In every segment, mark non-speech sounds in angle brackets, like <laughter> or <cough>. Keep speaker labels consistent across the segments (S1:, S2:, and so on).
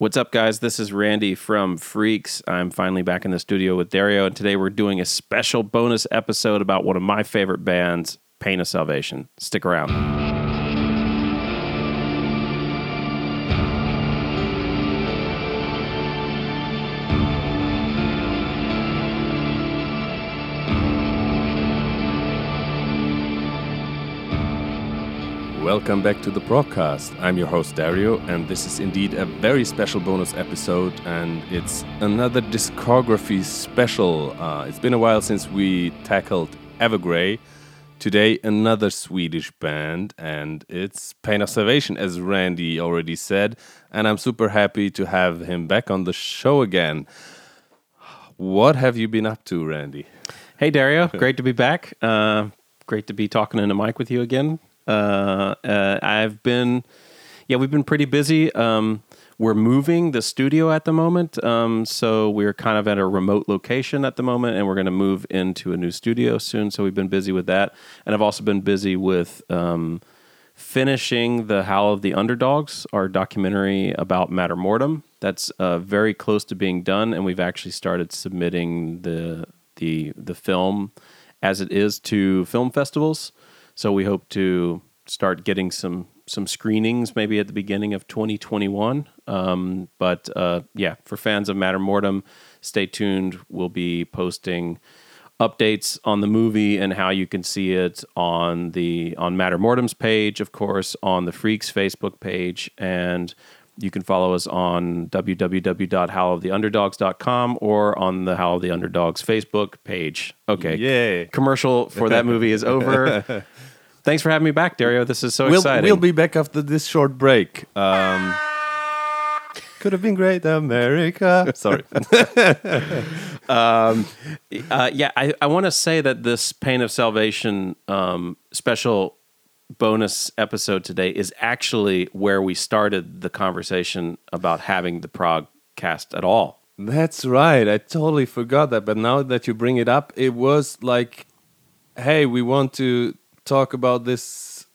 S1: What's up, guys? This is Randy from Freaks. I'm finally back in the studio with Dario, and today we're doing a special bonus episode about one of my favorite bands, Pain of Salvation. Stick around.
S2: Welcome back to the broadcast. I'm your host Dario, and this is indeed a very special bonus episode, and it's another discography special. Uh, it's been a while since we tackled Evergrey. Today, another Swedish band, and it's Pain of Salvation, as Randy already said, and I'm super happy to have him back on the show again. What have you been up to, Randy?
S1: Hey, Dario. Great to be back. Uh, great to be talking in a mic with you again. Uh, uh, I've been, yeah, we've been pretty busy. Um, we're moving the studio at the moment, um, so we're kind of at a remote location at the moment, and we're going to move into a new studio soon. So we've been busy with that, and I've also been busy with um, finishing the Howl of the Underdogs, our documentary about Matter Mortem. That's uh, very close to being done, and we've actually started submitting the the the film as it is to film festivals. So we hope to start getting some some screenings maybe at the beginning of 2021. Um, but uh, yeah, for fans of Matter Mortem, stay tuned. We'll be posting updates on the movie and how you can see it on the on Matter Mortem's page, of course, on the Freaks Facebook page, and you can follow us on www.howloftheunderdogs.com or on the Howl of the Underdogs Facebook page. Okay.
S2: Yay.
S1: Commercial for that movie is over. <laughs> Thanks for having me back, Dario. This is so
S2: we'll,
S1: exciting.
S2: We'll be back after this short break. Um, could have been great, America. <laughs> Sorry. <laughs>
S1: um, uh, yeah, I, I want to say that this Pain of Salvation um, special bonus episode today is actually where we started the conversation about having the Prague cast at all.
S2: That's right. I totally forgot that. But now that you bring it up, it was like, hey, we want to talk about this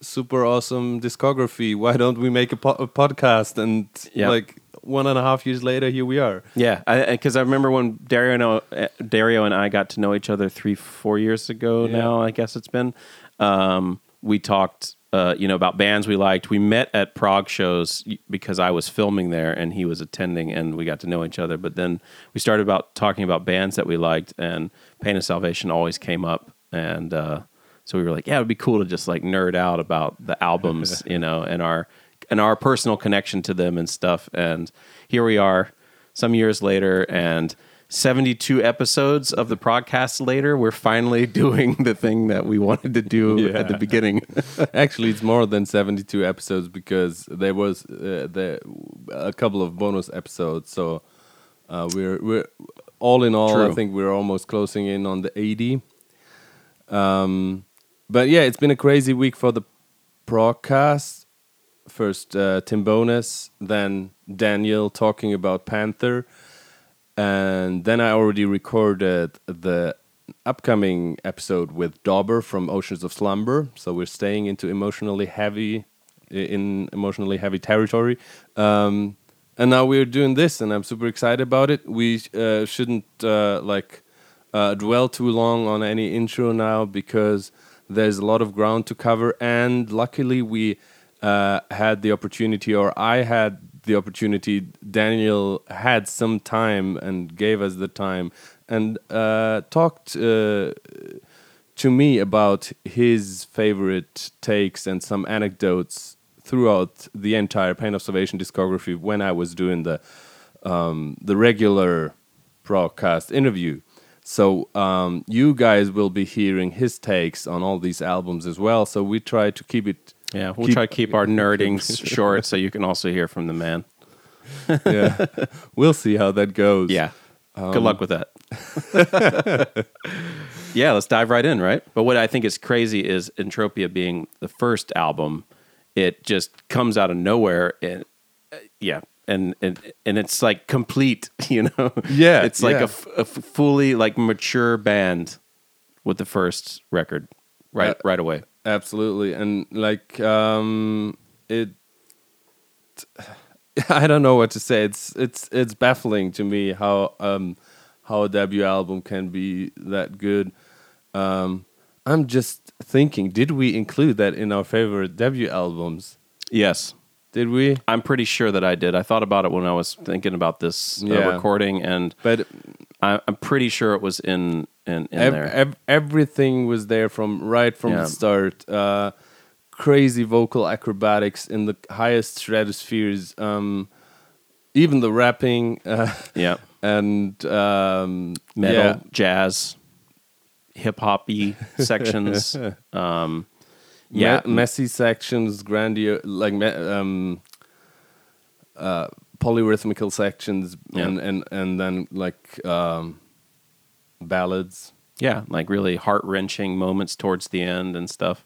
S2: super awesome discography. Why don't we make a, po a podcast? And like one and a half years later, here we are.
S1: Yeah, because I, I, remember when Dario and, uh, Dario and I got to know each other three, four years ago. Yeah. Now I guess it's been. Um, we talked, uh, you know, about bands we liked. We met at Prague shows because I was filming there and he was attending, and we got to know each other. But then we started about talking about bands that we liked, and Pain of Salvation always came up, and uh, so we were like, yeah, it'd be cool to just like nerd out about the albums, <laughs> you know, and our and our personal connection to them and stuff. And here we are, some years later, and 72 episodes of the podcast later, we're finally <laughs> doing the thing that we wanted to do yeah. at the beginning. <laughs>
S2: Actually, it's more than 72 episodes because there was uh, the, a couple of bonus episodes. So uh, we're we're all in all, True. I think we're almost closing in on the 80. Um, but yeah, it's been a crazy week for the broadcast. First, uh, Tim Bowness, then Daniel talking about Panther, and then I already recorded the upcoming episode with Dobber from Oceans of Slumber. So we're staying into emotionally heavy, in emotionally heavy territory. Um, and now we're doing this, and I'm super excited about it. We uh, shouldn't uh, like uh, dwell too long on any intro now because there's a lot of ground to cover, and luckily we uh, had the opportunity, or I had the opportunity. Daniel had some time and gave us the time and uh, talked uh, to me about his favorite takes and some anecdotes throughout the entire Pain of Salvation discography when I was doing the um, the regular broadcast interview. So um, you guys will be hearing his takes on all these albums as well. So we try to keep it.
S1: Yeah, we'll keep, try to keep our <laughs> nerding short, so you can also hear from the man. <laughs>
S2: yeah, we'll see how that goes.
S1: Yeah, um, good luck with that. <laughs> yeah, let's dive right in, right? But what I think is crazy is Entropia being the first album. It just comes out of nowhere, and uh, yeah, and and and it's like complete, <laughs> you know.
S2: Yeah,
S1: it's like
S2: yeah.
S1: a, a, fully like mature band with the first record, right uh, right away.
S2: Absolutely, and like um, it. <sighs> I don't know what to say. It's it's it's baffling to me how um how a debut album can be that good. Um, I'm just thinking, did we include that in our favorite debut albums?
S1: Yes.
S2: Did we?
S1: I'm pretty sure that I did. I thought about it when I was thinking about this uh,
S2: Yeah.
S1: recording, and
S2: But
S1: I, I'm pretty sure it was in in, in
S2: ev-
S1: there.
S2: ev- everything was there from right from
S1: Yeah.
S2: the start. Uh, crazy vocal acrobatics in the highest stratospheres. Um, even the rapping <laughs> uh,
S1: yeah,
S2: and um,
S1: metal,
S2: yeah.
S1: jazz, hip hoppy sections. <laughs> um,
S2: yeah,
S1: yeah,
S2: messy sections, grandiose, like me- um, uh, polyrhythmical sections,
S1: Yeah.
S2: and, and and then like um, ballads.
S1: yeah, like really heart wrenching moments towards the end and stuff.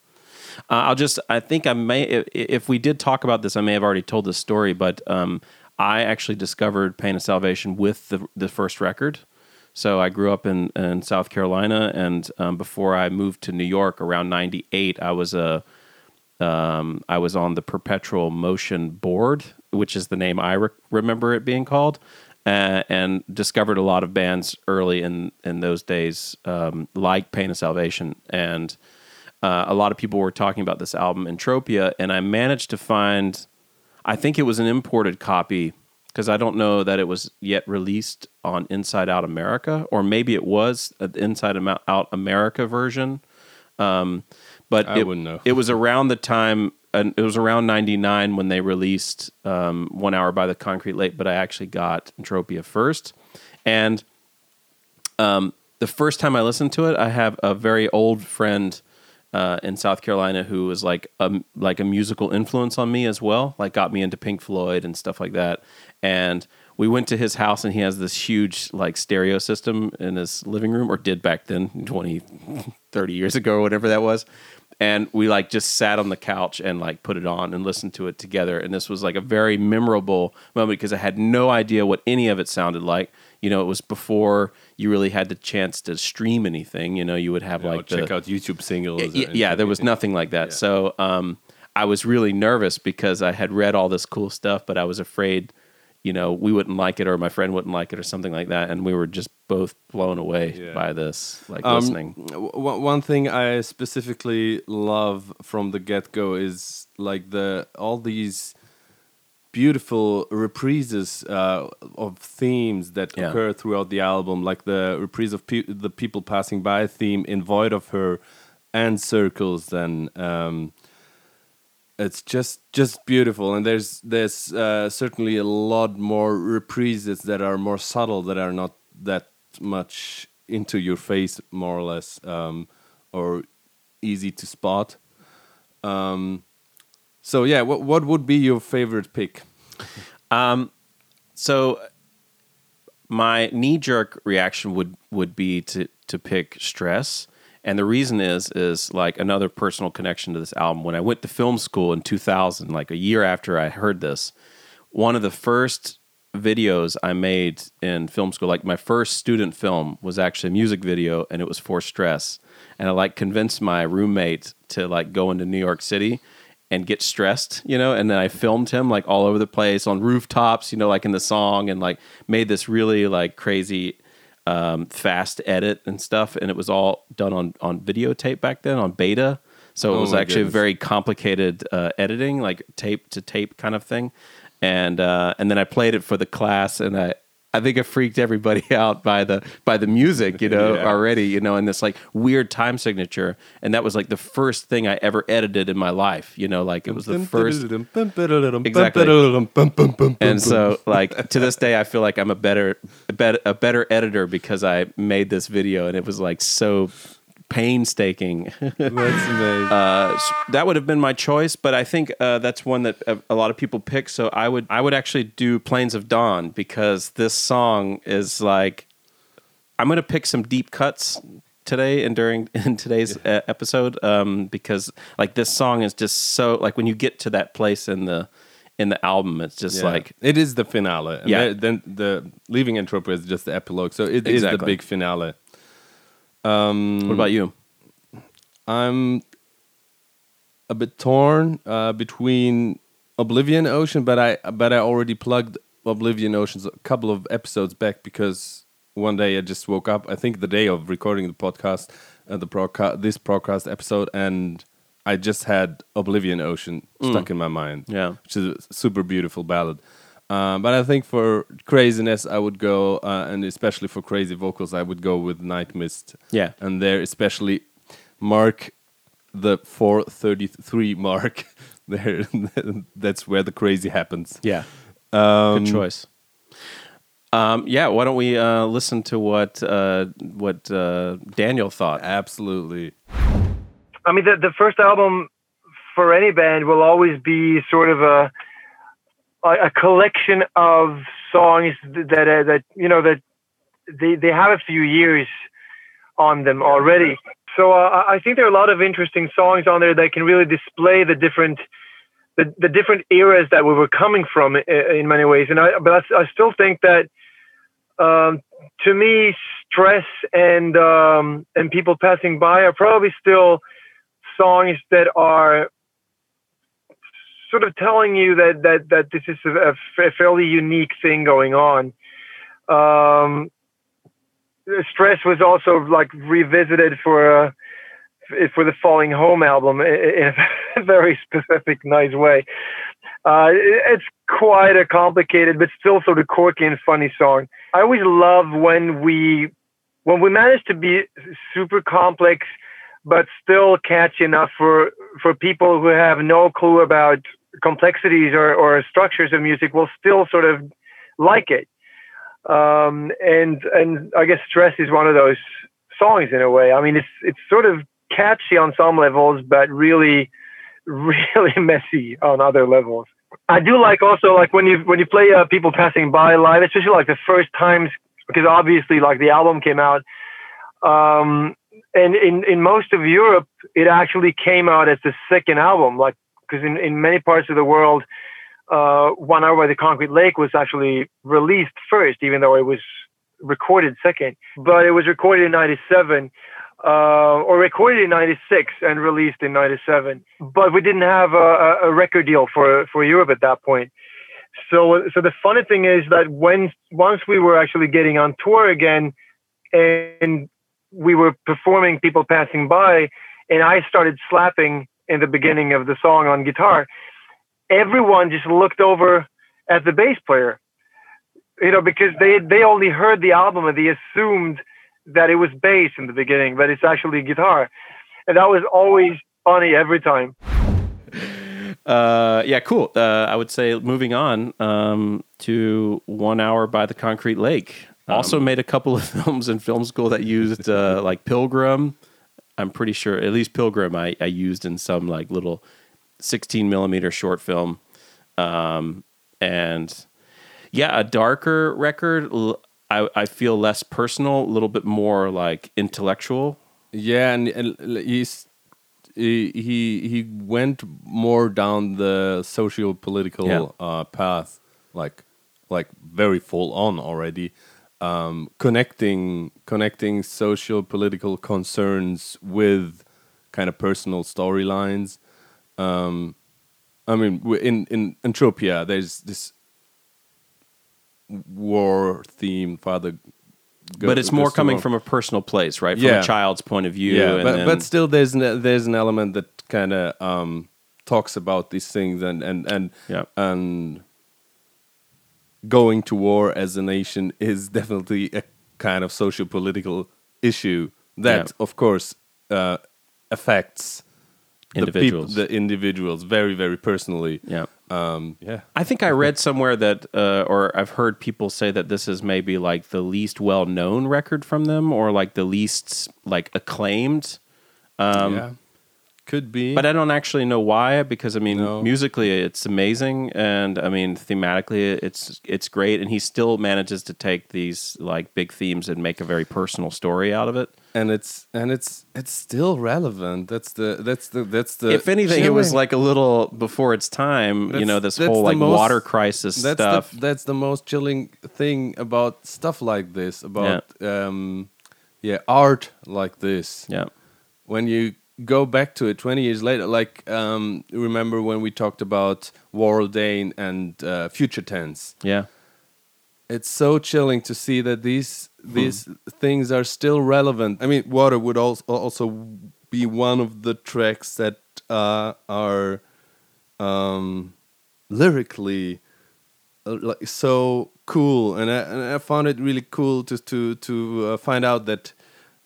S1: Uh, I'll just, I think I may, if, if we did talk about this, I may have already told this story, but um, I actually discovered Pain of Salvation with the the first record. So I grew up in, in South Carolina, and um, before I moved to New York around '98, I was a um, I was on the Perpetual Motion board, which is the name I re- remember it being called, uh, and discovered a lot of bands early in in those days, um, like Pain of Salvation, and uh, a lot of people were talking about this album Entropia, and I managed to find, I think it was an imported copy because I don't know that it was yet released on Inside Out America, or maybe it was an Inside Out America version. Um, but
S2: I
S1: it,
S2: wouldn't know.
S1: it was around the time, and it was around '99 when they released um, "One Hour by the Concrete Lake." But I actually got Entropia first, and um, the first time I listened to it, I have a very old friend uh, in South Carolina who was like a like a musical influence on me as well. Like got me into Pink Floyd and stuff like that. And we went to his house, and he has this huge like stereo system in his living room, or did back then, 20, <laughs> 30 years ago, or whatever that was. And we like just sat on the couch and like put it on and listened to it together. And this was like a very memorable moment because I had no idea what any of it sounded like. You know, it was before you really had the chance to stream anything. You know, you would have like
S2: check out YouTube singles.
S1: Y-
S2: and
S1: yeah, there was nothing like that. So um, I was really nervous because I had read all this cool stuff, but I was afraid, you know, we wouldn't like it or my friend wouldn't like it or something like that. And we were just both blown away
S2: Yeah.
S1: by this, like
S2: Um,
S1: listening.
S2: w- one thing I specifically love from the get go is like the all these beautiful reprises uh, of themes that
S1: Yeah.
S2: occur throughout the album, like the reprise of pe- the people passing by theme in Void of Her and Circles. And um, it's just just beautiful. And there's there's uh, certainly a lot more reprises that are more subtle, that are not that much into your face, more or less, um, or easy to spot. Um, so yeah, what what would be your favorite pick?
S1: Um, so my knee jerk reaction would would be to to pick stress. And the reason is is like another personal connection to this album. When I went to film school in 2000, like a year after I heard this, one of the first videos I made in film school, like my first student film was actually a music video and it was for stress. And I like convinced my roommate to like go into New York City and get stressed, you know, and then I filmed him like all over the place on rooftops, you know, like in the song and like made this really like crazy um, fast edit and stuff, and it was all done on on videotape back then on beta. So it
S2: Oh
S1: was actually
S2: goodness.
S1: very complicated uh, editing, like tape to tape kind of thing. And uh, and then I played it for the class, and I I think it freaked everybody out by the by the music, you know,
S2: Yeah.
S1: already, you know, and this like weird time signature. And that was like the first thing I ever edited in my life, you know, like it was the first
S2: Exactly.
S1: and so like to this day i feel like i'm a better a better, a better editor because i made this video and it was like so painstaking <laughs>
S2: that's amazing.
S1: uh, s- that would have been my choice but i think uh, that's one that a, a lot of people pick so i would i would actually do plains of dawn because this song is like i'm going to pick some deep cuts today and during <laughs> in today's uh, episode um, because like this song is just so like when you get to that place in the in the album it's just
S2: Yeah.
S1: like
S2: it is the finale. And
S1: Yeah.
S2: then the leaving Entropia is just the epilogue. So it is the big finale. Um,
S1: what about you
S2: I'm a bit torn uh, between Oblivion Ocean, but I but I already plugged Oblivion Oceans a couple of episodes back because one day I just woke up. I think the day of recording the podcast, uh, the broadcast, this broadcast episode, and I just had Oblivion Ocean
S1: Mm.
S2: stuck in my mind.
S1: Yeah.
S2: which is a super beautiful ballad. Um, but I think for craziness, I would go, uh, and especially for crazy vocals, I would go with Night Mist.
S1: Yeah.
S2: and there especially mark the 433 mark. <laughs> There, <laughs> that's where the crazy happens.
S1: Yeah.
S2: Um,
S1: Good choice. Um, yeah, why don't we uh, listen to what uh, what uh, Daniel thought?
S2: Absolutely.
S3: I mean, the, the first album for any band will always be sort of a a, collection of songs that uh, that you know that they they have a few years on them already. So uh, I think there are a lot of interesting songs on there that can really display the different the, the different eras that we were coming from in, in many ways. And I but I, I still think that um, to me, stress and um, and people passing by are probably still songs that are sort of telling you that that that this is a, a fairly unique thing going on. Um, stress was also like revisited for uh, for the Falling Home album in a <laughs> very specific, nice way. Uh, it's quite a complicated, but still sort of quirky and funny song. I always love when we when we manage to be super complex, but still catchy enough for for people who have no clue about complexities or, or structures of music will still sort of like it. Um, and and I guess Stress is one of those songs in a way. I mean, it's it's sort of catchy on some levels, but really <laughs> really messy on other levels. I do like also like when you when you play uh, people passing by live, especially like the first times because obviously like the album came out, um, and in in most of Europe it actually came out as the second album, like because in in many parts of the world, uh, One Hour by the Concrete Lake was actually released first, even though it was recorded second. But it was recorded in '97 uh, or recorded in '96 and released in '97. But we didn't have a, a record deal for for Europe at that point. So, so the funny thing is that when once we were actually getting on tour again, and we were performing, people passing by, and I started slapping in the beginning of the song on guitar. Everyone just looked over at the bass player, you know, because they they only heard the album and they assumed that it was bass in the beginning, but it's actually guitar. And that was always funny every time. <laughs>
S1: Uh, yeah, cool. Uh, I would say moving on um, to One Hour by the Concrete Lake. Also made a couple of <laughs> films in film school that used uh, like Pilgrim. I'm pretty sure, at least Pilgrim, I, I used in some like little 16 millimeter short film. Um, and yeah, a darker record. I, I feel less personal, a little bit more like intellectual.
S2: Yeah, and, and he's he he he went more down the socio political
S1: Yeah.
S2: uh, path, like like very full on already, um, connecting connecting social political concerns with kind of personal storylines. Um, I mean, in in Entropia, there's this war theme, Father. Go-
S1: but it's more coming from a personal place, right? From
S2: Yeah.
S1: a child's point of view.
S2: yeah,
S1: and
S2: but
S1: then-
S2: but still, there's an, there's an element that kind of um, talks about these things and and and
S1: Yeah.
S2: and going to war as a nation is definitely a kind of social political issue that,
S1: Yeah.
S2: of course, uh, affects
S1: Individuals.
S2: the, peop- the individuals very very personally.
S1: yeah.
S2: Um, yeah.
S1: I think I read somewhere that, uh, or I've heard people say that this is maybe like the least well known record from them, or like the least like acclaimed. Um,
S2: yeah. Could be.
S1: But I don't actually know why, because I mean,
S2: No.
S1: musically it's amazing, and I mean thematically it's it's great, and he still manages to take these like big themes and make a very personal story out of it.
S2: and it's and it's it's still relevant. That's the that's the that's the.
S1: if anything, it was like a little before its time. you know, this whole like
S2: most-
S1: water crisis
S2: that's
S1: stuff.
S2: The, that's the most chilling thing about stuff like this, about yeah, um, yeah art like this.
S1: yeah,
S2: When you go back to it 20 years later, like um, remember when we talked about Warrel Dane and uh, Future Tense?
S1: Yeah.
S2: It's so chilling to see that these these hmm. things are still relevant. I mean, Water would also also be one of the tracks that uh, are um, lyrically uh, like so cool, and I, and I found it really cool to to to uh, find out that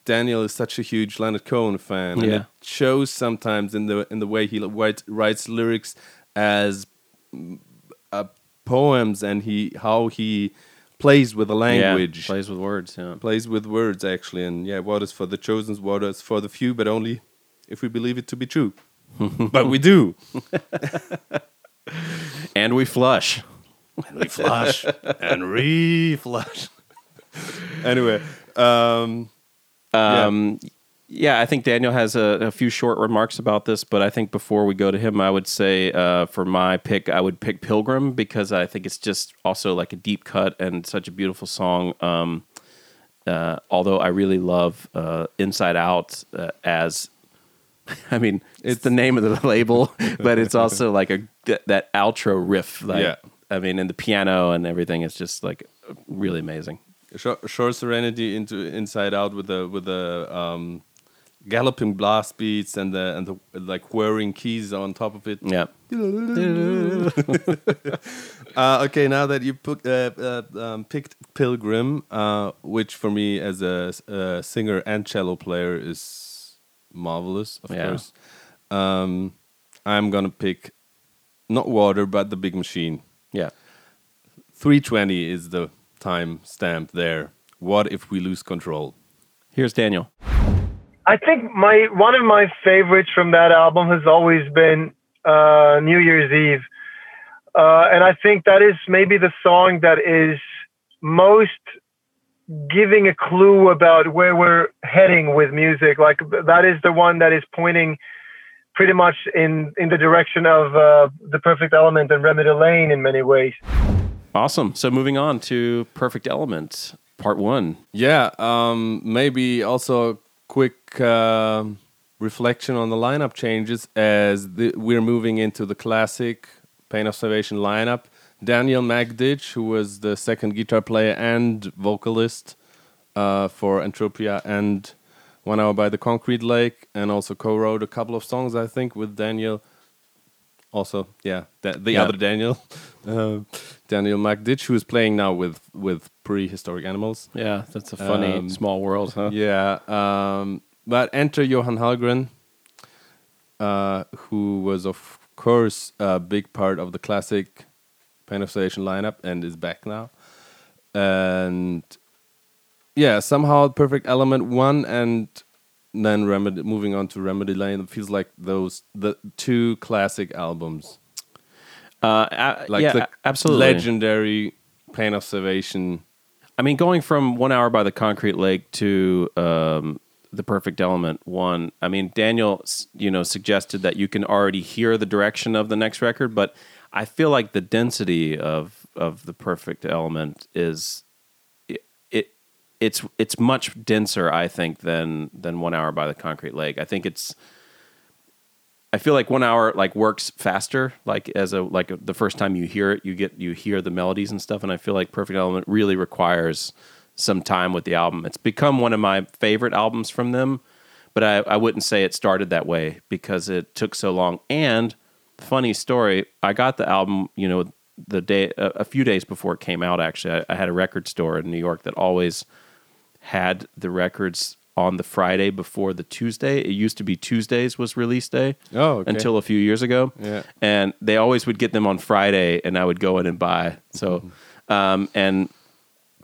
S2: Daniel is such a huge Leonard Cohen fan, yeah. and it shows sometimes in the in the way he writes, writes lyrics as uh, poems, and he how he plays with the language,
S1: yeah, plays with words, yeah,
S2: plays with words actually, and yeah, what is for the chosen, what is for the few, but only if we believe it to be true. <laughs> but we do, <laughs>
S1: and we flush,
S2: and we flush, <laughs> and re-flush. anyway. Um,
S1: um, yeah. yeah. I think Daniel has a, a, few short remarks about this, but I think before we go to him, I would say uh, for my pick, I would pick Pilgrim because I think it's just also like a deep cut and such a beautiful song. Um, uh, although I really love uh, Inside Out uh, as, <laughs> I mean, it's the name of the <laughs> label, but it's <laughs> also like a that outro riff. Like, yeah. I mean, and the piano and everything is just like really amazing.
S2: Shore Serenity into Inside Out with the with the um, galloping blast beats and the and the like whirring keys on top of it.
S1: Yeah. <laughs>
S2: uh, okay, now that you put, uh, uh, um, picked Pilgrim, uh, which for me as a, a, singer and cello player is marvelous, of yeah. course. Um, I'm gonna pick not Water, but the Big Machine.
S1: Yeah.
S2: 320 is the time stamp there. What if we lose control?
S1: Here's Daniel.
S3: I think my one of my favorites from that album has always been uh, New Year's Eve, uh, and I think that is maybe the song that is most giving a clue about where we're heading with music. Like that is the one that is pointing pretty much in in the direction of uh, the Perfect Element and Remedy Lane in many ways.
S1: Awesome. So moving on to Perfect Element, part one.
S2: Yeah, um, maybe also a quick uh, reflection on the lineup changes as the, we're moving into the classic Pain of Salvation lineup. Daniel Magdic, who was the second guitar player and vocalist uh, for Entropia and One Hour by the Concrete Lake, and also co-wrote a couple of songs, I think, with Daniel also yeah the, the yeah. other daniel <laughs> uh, daniel magdic who is playing now with with prehistoric animals.
S1: Yeah that's a funny um, small world huh?
S2: yeah um, but enter johan hallgren uh, who was of course a big part of the classic Pain of Salvation lineup and is back now. And yeah somehow perfect element one and then Remedy, moving on to Remedy Lane, it feels like those the two classic albums.
S1: Uh, like yeah, the absolutely.
S2: legendary Pain of Salvation.
S1: I mean, going from One Hour by the Concrete Lake to um, the Perfect Element one. I mean, Daniel, you know, suggested that you can already hear the direction of the next record, but I feel like the density of of the Perfect Element is it's it's much denser, I think, than than one hour by the concrete lake. I think it's I feel like one hour like works faster. Like as a like a, the first time you hear it, you get you hear the melodies and stuff. And I feel like Perfect Element really requires some time with the album. It's become one of my favorite albums from them, but I, I wouldn't say it started that way because it took so long. And funny story, I got the album, you know, the day a, a few days before it came out. Actually, I, I had a record store in New York that always had the records on the Friday before the Tuesday. It used to be Tuesdays was release day.
S2: Oh, okay.
S1: until a few years ago.
S2: Yeah,
S1: and they always would get them on Friday, and I would go in and buy. So, mm-hmm. um, and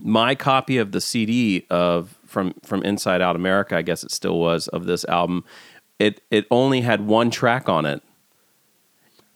S1: my copy of the CD of from from Inside Out America, I guess it still was of this album. It it only had one track on it.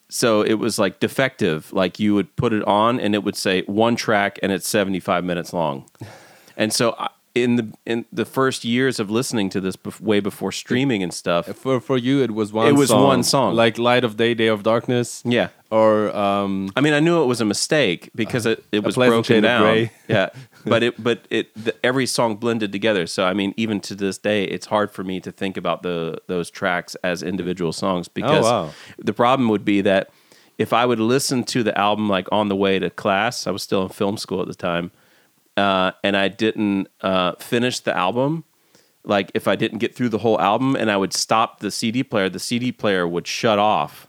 S1: So it was like defective. Like you would put it on and it would say one track and it's 75 minutes long. <laughs> And so in the in the first years of listening to this bef- way before streaming and stuff.
S2: For for you, it was one.
S1: It was
S2: song,
S1: one song.
S2: like "Light of Day, Day of Darkness."
S1: Yeah.
S2: Or um,
S1: I mean, I knew it was a mistake because it, it was broken down. Yeah, <laughs> but it but it the, every song blended together. So I mean, even to this day, it's hard for me to think about the those tracks as individual songs because
S2: wow.
S1: the problem would be that if I would listen to the album like on the way to class, I was still in film school at the time, uh, and I didn't uh, finish the album. Like if I didn't get through the whole album and I would stop the CD player, the CD player would shut off,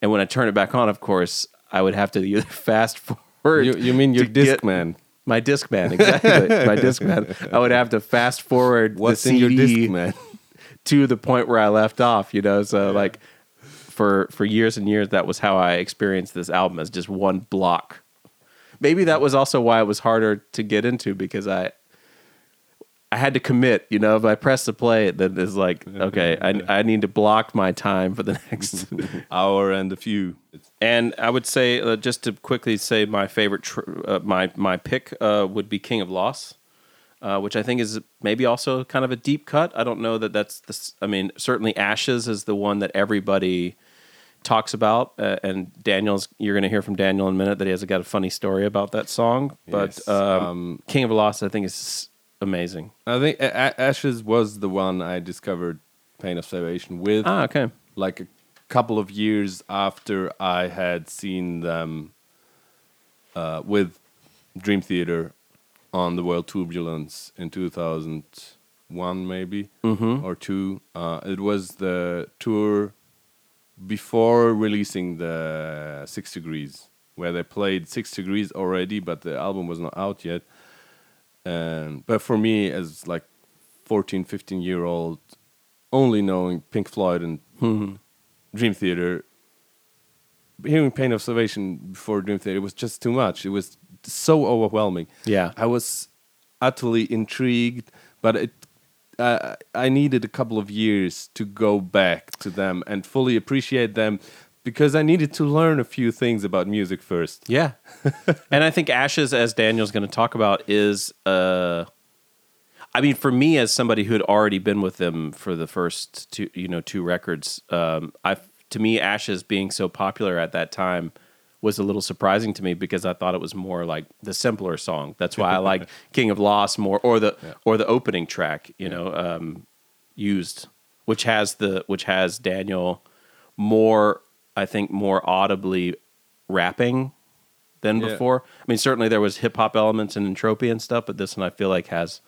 S1: and when I turn it back on, of course, I would have to <laughs> either fast forward.
S2: you, you mean your
S1: to get-
S2: Discman?
S1: My Discman, exactly. <laughs> my Discman. I would have to fast forward
S2: What's
S1: the
S2: in your
S1: CD
S2: Discman? <laughs>
S1: to the point where I left off. You know, so like for for years and years, that was how I experienced this album as just one block. Maybe that was also why it was harder to get into because I I had to commit. You know, if I press the play, then it's like <laughs> okay, I I need to block my time for the next. <laughs>
S2: Hour and a few.
S1: And I would say, uh, just to quickly say, my favorite, tr- uh, my my pick uh, would be King of Loss, uh, which I think is maybe also kind of a deep cut. I don't know that that's the. I mean, certainly Ashes is the one that everybody talks about, uh, and Daniel's. You're going to hear from Daniel in a minute that he has got a funny story about that song. But
S2: Yes,
S1: um,
S2: um,
S1: King of Loss, I think, is amazing.
S2: I think A- Ashes was the one I discovered Pain of Salvation with.
S1: Ah, okay.
S2: like a couple of years after I had seen them uh, with Dream Theater on the World Tourbulence in 2001, maybe
S1: Mm-hmm.
S2: or two. Uh, it was the tour before releasing the Six Degrees, where they played Six Degrees already, but the album was not out yet. And but for me, as like 14, 15 year old, only knowing Pink Floyd and
S1: Mhm.
S2: Dream Theater, hearing Pain of Salvation before Dream Theater was just too much. It was so overwhelming.
S1: Yeah.
S2: I was utterly intrigued, but it, I I needed a couple of years to go back to them and fully appreciate them because I needed to learn a few things about music first.
S1: Yeah. <laughs> and I think Ashes, as Daniel's going to talk about, is, uh, I mean, for me, as somebody who had already been with them for the first two, you know, two records, um, I, to me, Ashes being so popular at that time was a little surprising to me because I thought it was more like the simpler song. That's why I <laughs> like King of Loss more, or the or the opening track, you know, um, used, which has the which has Daniel more, I think, more audibly rapping than
S2: Yeah.
S1: before. I mean, certainly there was hip hop elements and Entropia and stuff, but this one I feel like has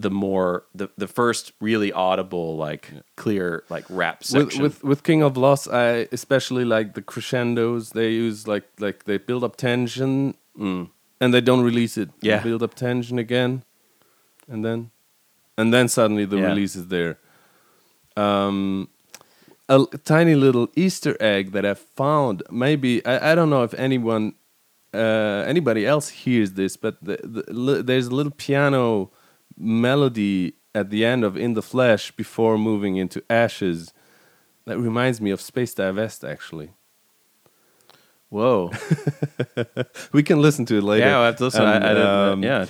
S1: the more the the first really audible like clear like rap
S2: With,
S1: section.
S2: with with King of Loss, I especially like the crescendos. They use like like they build up tension
S1: Mm.
S2: and they don't release it. They
S1: Yeah.
S2: build up tension again, and then and then suddenly the
S1: Yeah.
S2: release is there. Um, a tiny little Easter egg that I found. Maybe I, I don't know if anyone uh, anybody else hears this, but the, the, there's a little piano melody at the end of In the Flesh before moving into Ashes. That reminds me of Space-Dye Vest, actually.
S1: Whoa, <laughs>
S2: We can listen to it later.
S1: yeah, I have to listen. I,
S2: And,
S1: I didn't,
S2: um,
S1: yeah,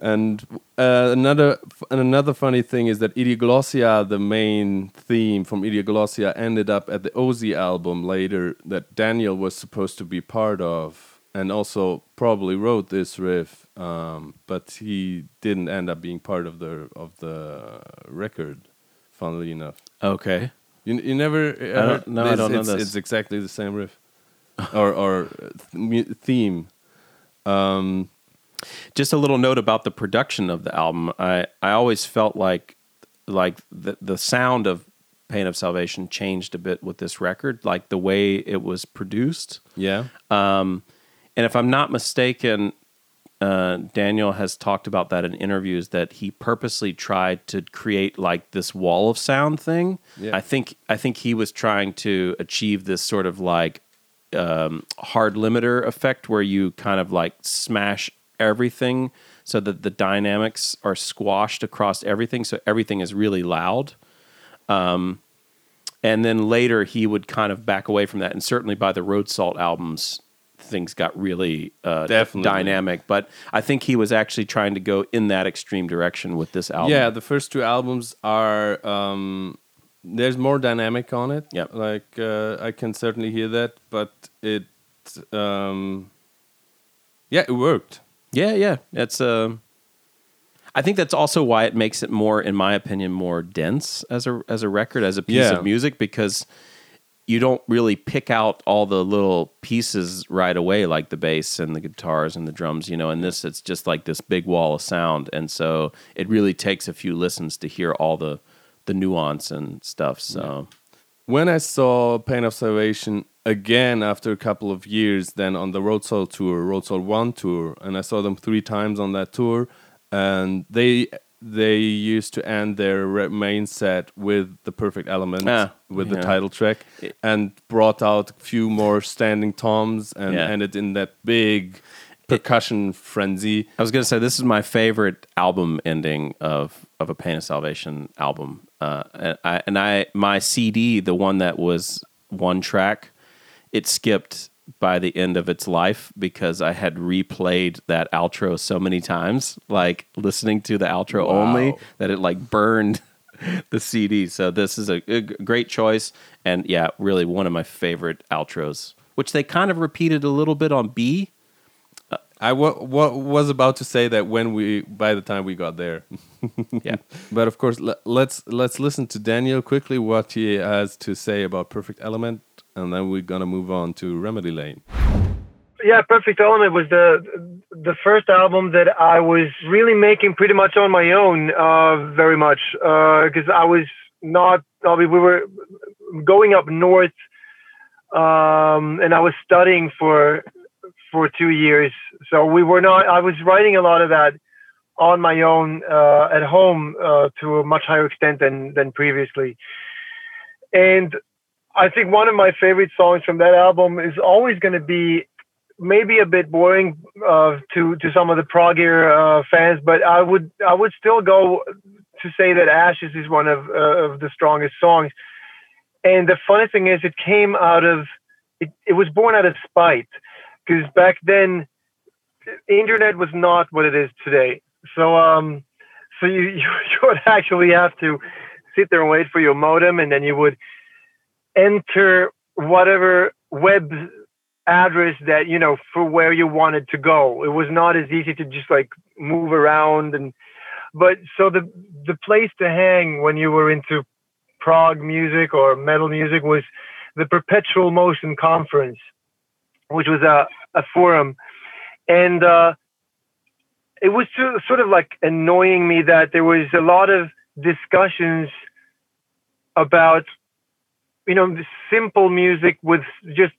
S2: And uh, another and another funny thing is that Idioglossia, the main theme from Idioglossia, ended up at the Ozzy album later that Daniel was supposed to be part of, and also probably wrote this riff, um, but he didn't end up being part of the of the record. Funnily enough,
S1: okay.
S2: you you never uh, heard
S1: no, I don't know
S2: it's,
S1: this.
S2: It's exactly the same riff, <laughs> or or th- theme. Um,
S1: Just a little note about the production of the album. I I always felt like like the the sound of Pain of Salvation changed a bit with this record, like the way it was produced.
S2: yeah.
S1: Um, and if I'm not mistaken, uh, Daniel has talked about that in interviews that he purposely tried to create like this wall of sound thing.
S2: Yeah.
S1: I think I think he was trying to achieve this sort of like um, hard limiter effect where you kind of like smash everything so that the dynamics are squashed across everything, so everything is really loud. Um, and then later he would kind of back away from that, and certainly by the Road Salt albums, things got really uh,
S2: Definitely.
S1: dynamic. But I think he was actually trying to go in that extreme direction with this album.
S2: Yeah, the first two albums are um, there's more dynamic on it.
S1: Yeah,
S2: like uh, I can certainly hear that, but it, um, yeah, it worked.
S1: yeah, yeah. It's um, I think that's also why it makes it more, in my opinion, more dense as a as a record, as a piece
S2: Yeah.
S1: of music, because you don't really pick out all the little pieces right away, like the bass and the guitars and the drums. You know, in this, it's just like this big wall of sound, and so it really takes a few listens to hear all the the nuance and stuff. So
S2: When I saw Pain of Salvation again after a couple of years, then on the Road Salt tour, Road Salt One tour, and I saw them three times on that tour, and they they used to end their main set with the Perfect Element,
S1: Ah,
S2: with the title track,
S1: It-
S2: and brought out a few more standing toms and
S1: Yeah.
S2: ended in that big percussion frenzy.
S1: I was gonna say this is my favorite album ending of of a Pain of Salvation album, uh, and I and I my CD, the one that was one track, it skipped by the end of its life because I had replayed that outro so many times, like listening to the outro only, that it like burned <laughs> the CD. So this is a, a great choice, and yeah, really one of my favorite outros, which they kind of repeated a little bit on B.
S2: Uh, I wa- wa- was about to say that when we by the time we got there. <laughs>
S1: Yeah.
S2: But of course, le- let's let's listen to Daniel quickly what he has to say about Perfect Element, and then we're gonna move on to Remedy Lane.
S3: yeah, Perfect Element was the the first album that I was really making pretty much on my own, uh, very much because I was not. I mean, we were going up north, um, and I was studying for for two years, so we were not. I was writing a lot of that on my own uh, at home uh, to a much higher extent than than previously, and I think one of my favorite songs from that album is always going to be maybe a bit boring uh, to to some of the proggier uh, fans, but I would I would still go to say that Ashes is one of uh, of the strongest songs. And the funny thing is, it came out of it. It was born out of spite because back then, internet was not what it is today. So um, so you <laughs> you would actually have to sit there and wait for your modem, and then you would enter whatever web address that you know for where you wanted to go. It was not as easy to just like move around and but so the the place to hang when you were into prog music or metal music was the perpetual motion conference which was a, a forum. And uh it was sort- sort of like annoying me that there was a lot of discussions about you know simple music with just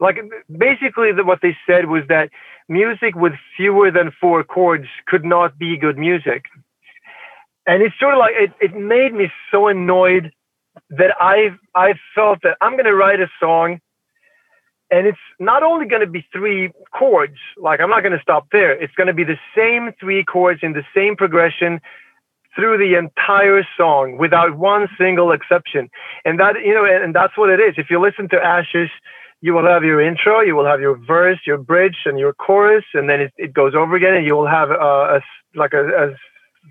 S3: like basically the, what they said was that music with fewer than four chords could not be good music. And it's sort of like it, it made me so annoyed that i i felt that i'm going to write a song and it's not only going to be three chords like i'm not going to stop there. It's going to be the same three chords in the same progression through the entire song without one single exception and that you know and, that's what it is if you listen to ashes you will have your intro, you will have your verse, your bridge, and your chorus, and then it, it goes over again, and you will have uh, a, like a, a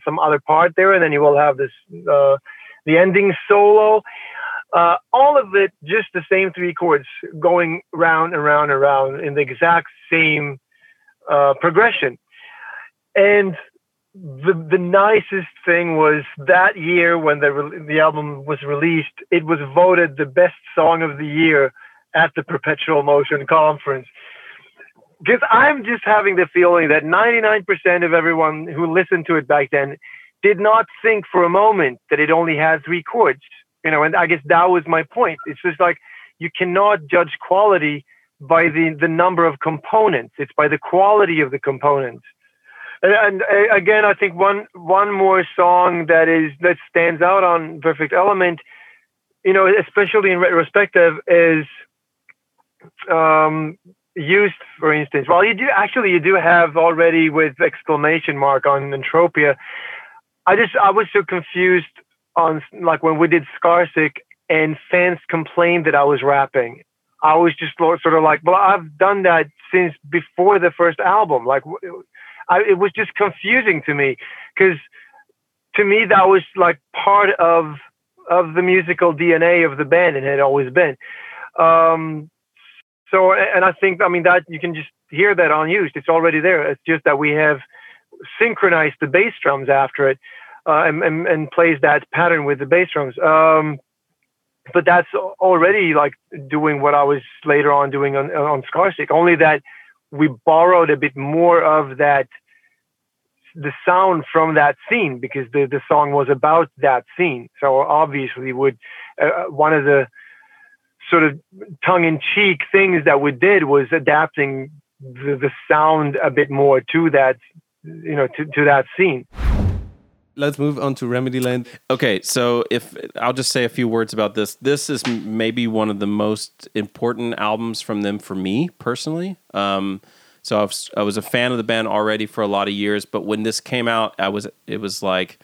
S3: some other part there, and then you will have this uh, the ending solo. Uh, all of it just the same three chords going round and round and round in the exact same uh, progression. And the the nicest thing was that year when the the album was released, it was voted the best song of the year at the Perpetual Motion Conference. Because I'm just having the feeling that 99% of everyone who listened to it back then did not think for a moment that it only had three chords. You know, and I guess that was my point. It's just like you cannot judge quality by the, the number of components. It's by the quality of the components. And, and again, I think one one more song that is that stands out on Perfect Element, you know, especially in retrospective, is um, used, for instance. Well, you do actually you do have already with exclamation mark on Entropia. I just I was so confused on like when we did Scarsick and fans complained that I was rapping. I was just sort of like, well, I've done that since before the first album. Like, I, it was just confusing to me because to me that was like part of of the musical DNA of the band and it had always been. Um, so, and I think, I mean, that you can just hear that in Used. It's already there. It's just that we have synchronized the bass drums after it uh, and, and, and, plays that pattern with the bass drums. Um, but that's already like doing what I was later on doing on, on Scarsick, only that we borrowed a bit more of that the sound from that scene because the, the song was about that scene. So obviously, would uh, uh one of the sort of tongue-in-cheek things that we did was adapting the, the sound a bit more to that, you know, to, to that scene.
S2: Let's move on to Remedy Lane.
S1: Okay, so if I'll just say a few words about this. This is maybe one of the most important albums from them for me personally. Um, so I was, I was a fan of the band already for a lot of years, but when this came out, I was it was like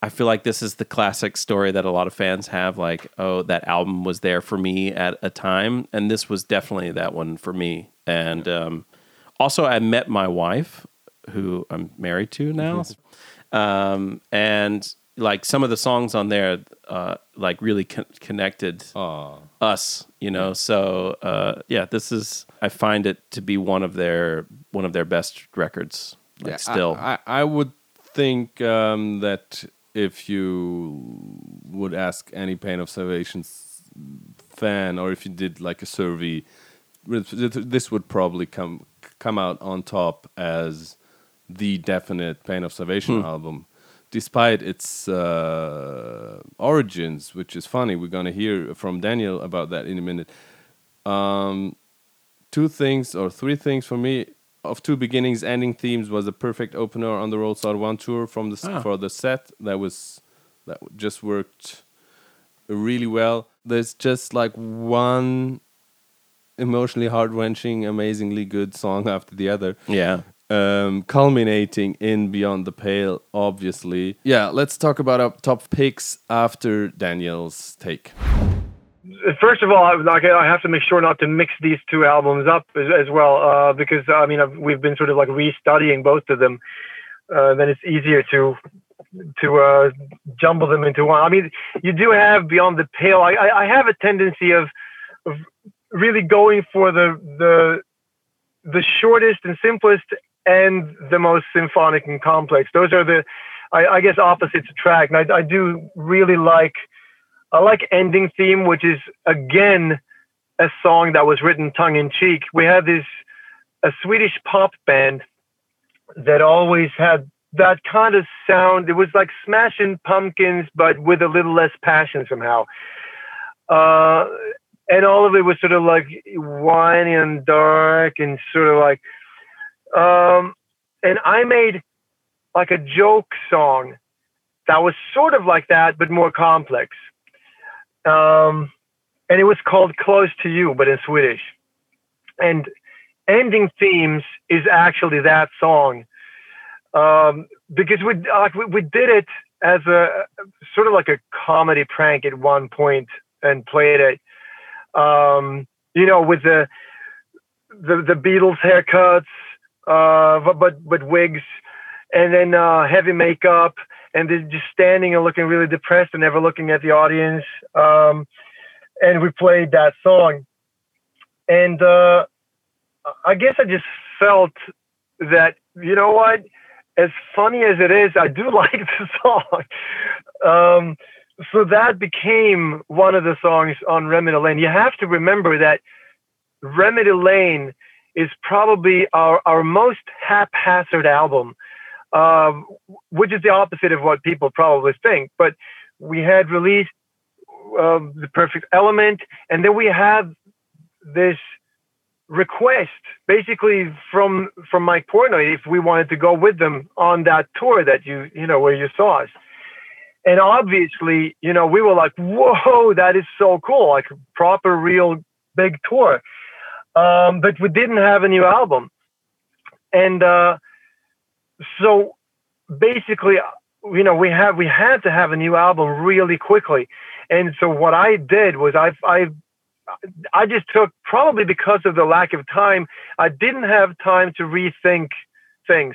S1: I feel like this is the classic story that a lot of fans have like, oh, that album was there for me at a time, and this was definitely that one for me. And um, also, I met my wife, who I'm married to now, um, and like some of the songs on there, uh, like really con- connected Aww. us, you know. So uh, yeah, this is I find it to be one of their one of their best records. Like, yeah, still,
S2: I, I, I would think um, that if you would ask any Pain of Salvation fan, or if you did like a survey, this would probably come come out on top as the definite Pain of Salvation hmm. album despite its uh, origins, which is funny. We're gonna hear from Daniel about that in a minute. Um, two things or three things for me of two beginnings ending themes was a perfect opener on the Road Salt One tour from the ah. for the set that was that just worked really well. There's just like one emotionally heart wrenching, amazingly good song after the other.
S1: Yeah
S2: um, culminating in Beyond the Pale, obviously. Yeah, let's talk about our top picks after Daniel's take.
S3: First of all, I, like, I have to make sure not to mix these two albums up as, as well, uh, because I mean I've, we've been sort of like restudying both of them. Uh, then it's easier to to uh, jumble them into one. I mean, you do have Beyond the Pale. I, I, I have a tendency of of really going for the the the shortest and simplest and the most symphonic and complex. Those are the, I, I guess, opposites attract. And I, I do really like, I like ending theme, which is again a song that was written tongue in cheek. We had this a Swedish pop band that always had that kind of sound. It was like Smashing Pumpkins, but with a little less passion somehow. Uh, and all of it was sort of like whiny and dark and sort of like um, and I made like a joke song that was sort of like that, but more complex. Um, and it was called Close to You, but in Swedish. And Ending Themes is actually that song. Um, because we, we, we did it as a sort of like a comedy prank at one point and played it. Um, you know, with the, the, the Beatles haircuts uh, but, but with wigs, and then uh, heavy makeup, and then just standing and looking really depressed and never looking at the audience. Um, and we played that song, and uh, I guess I just felt that you know what, as funny as it is, I do <laughs> like the song. Um, so that became one of the songs on Remedy Lane. You have to remember that Remedy Lane is probably our, our most haphazard album, um, which is the opposite of what people probably think. But we had released uh, The Perfect Element, and then we had this request basically from from Mike Portnoy if we wanted to go with them on that tour that you you know where you saw us. And obviously, you know, we were like, whoa, that is so cool, like proper, real big tour. Um, but we didn't have a new album. And uh, so basically, you know, we have we had to have a new album really quickly. And so what I did was I I I just took probably because of the lack of time, I didn't have time to rethink things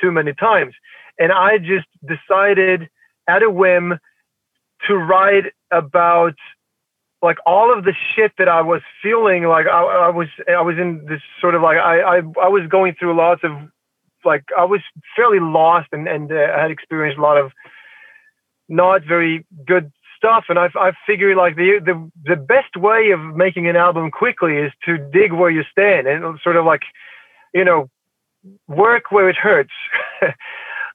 S3: too many times. And I just decided at a whim to write about like all of the shit that I was feeling like I, I was I was in this sort of like I, I I was going through lots of like I was fairly lost and and uh, I had experienced a lot of not very good stuff. And I I figured like the the the best way of making an album quickly is to dig where you stand and sort of like you know work where it hurts. <laughs>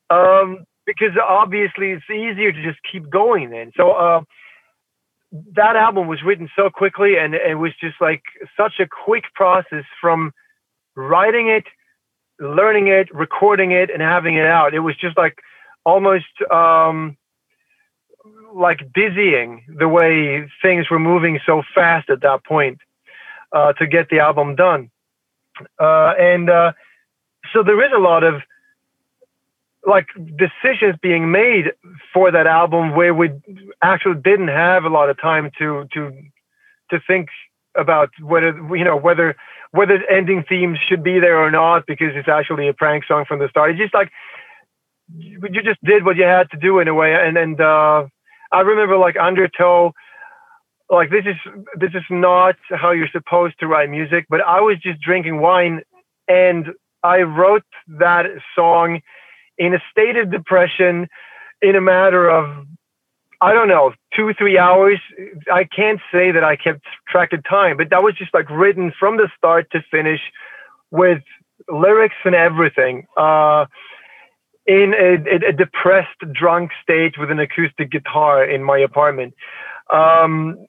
S3: Um, because obviously it's easier to just keep going then. So uh, that album was written so quickly and it was just like such a quick process from writing it learning it recording it and having it out. It was just like almost um, like dizzying the way things were moving so fast at that point uh, to get the album done. Uh, and uh, so there is a lot of like decisions being made for that album where we actually didn't have a lot of time to to to think about whether you know whether whether ending themes should be there or not because it's actually a prank song from the start. It's just like you just did what you had to do in a way. And and uh, I remember like Undertow, like this is this is not how you're supposed to write music. But I was just drinking wine and I wrote that song in a state of depression in a matter of I don't know, two, three hours. I can't say that I kept track of time, but that was just like written from the start to finish with lyrics and everything. Uh, in a, a, depressed, drunk state with an acoustic guitar in my apartment. Um,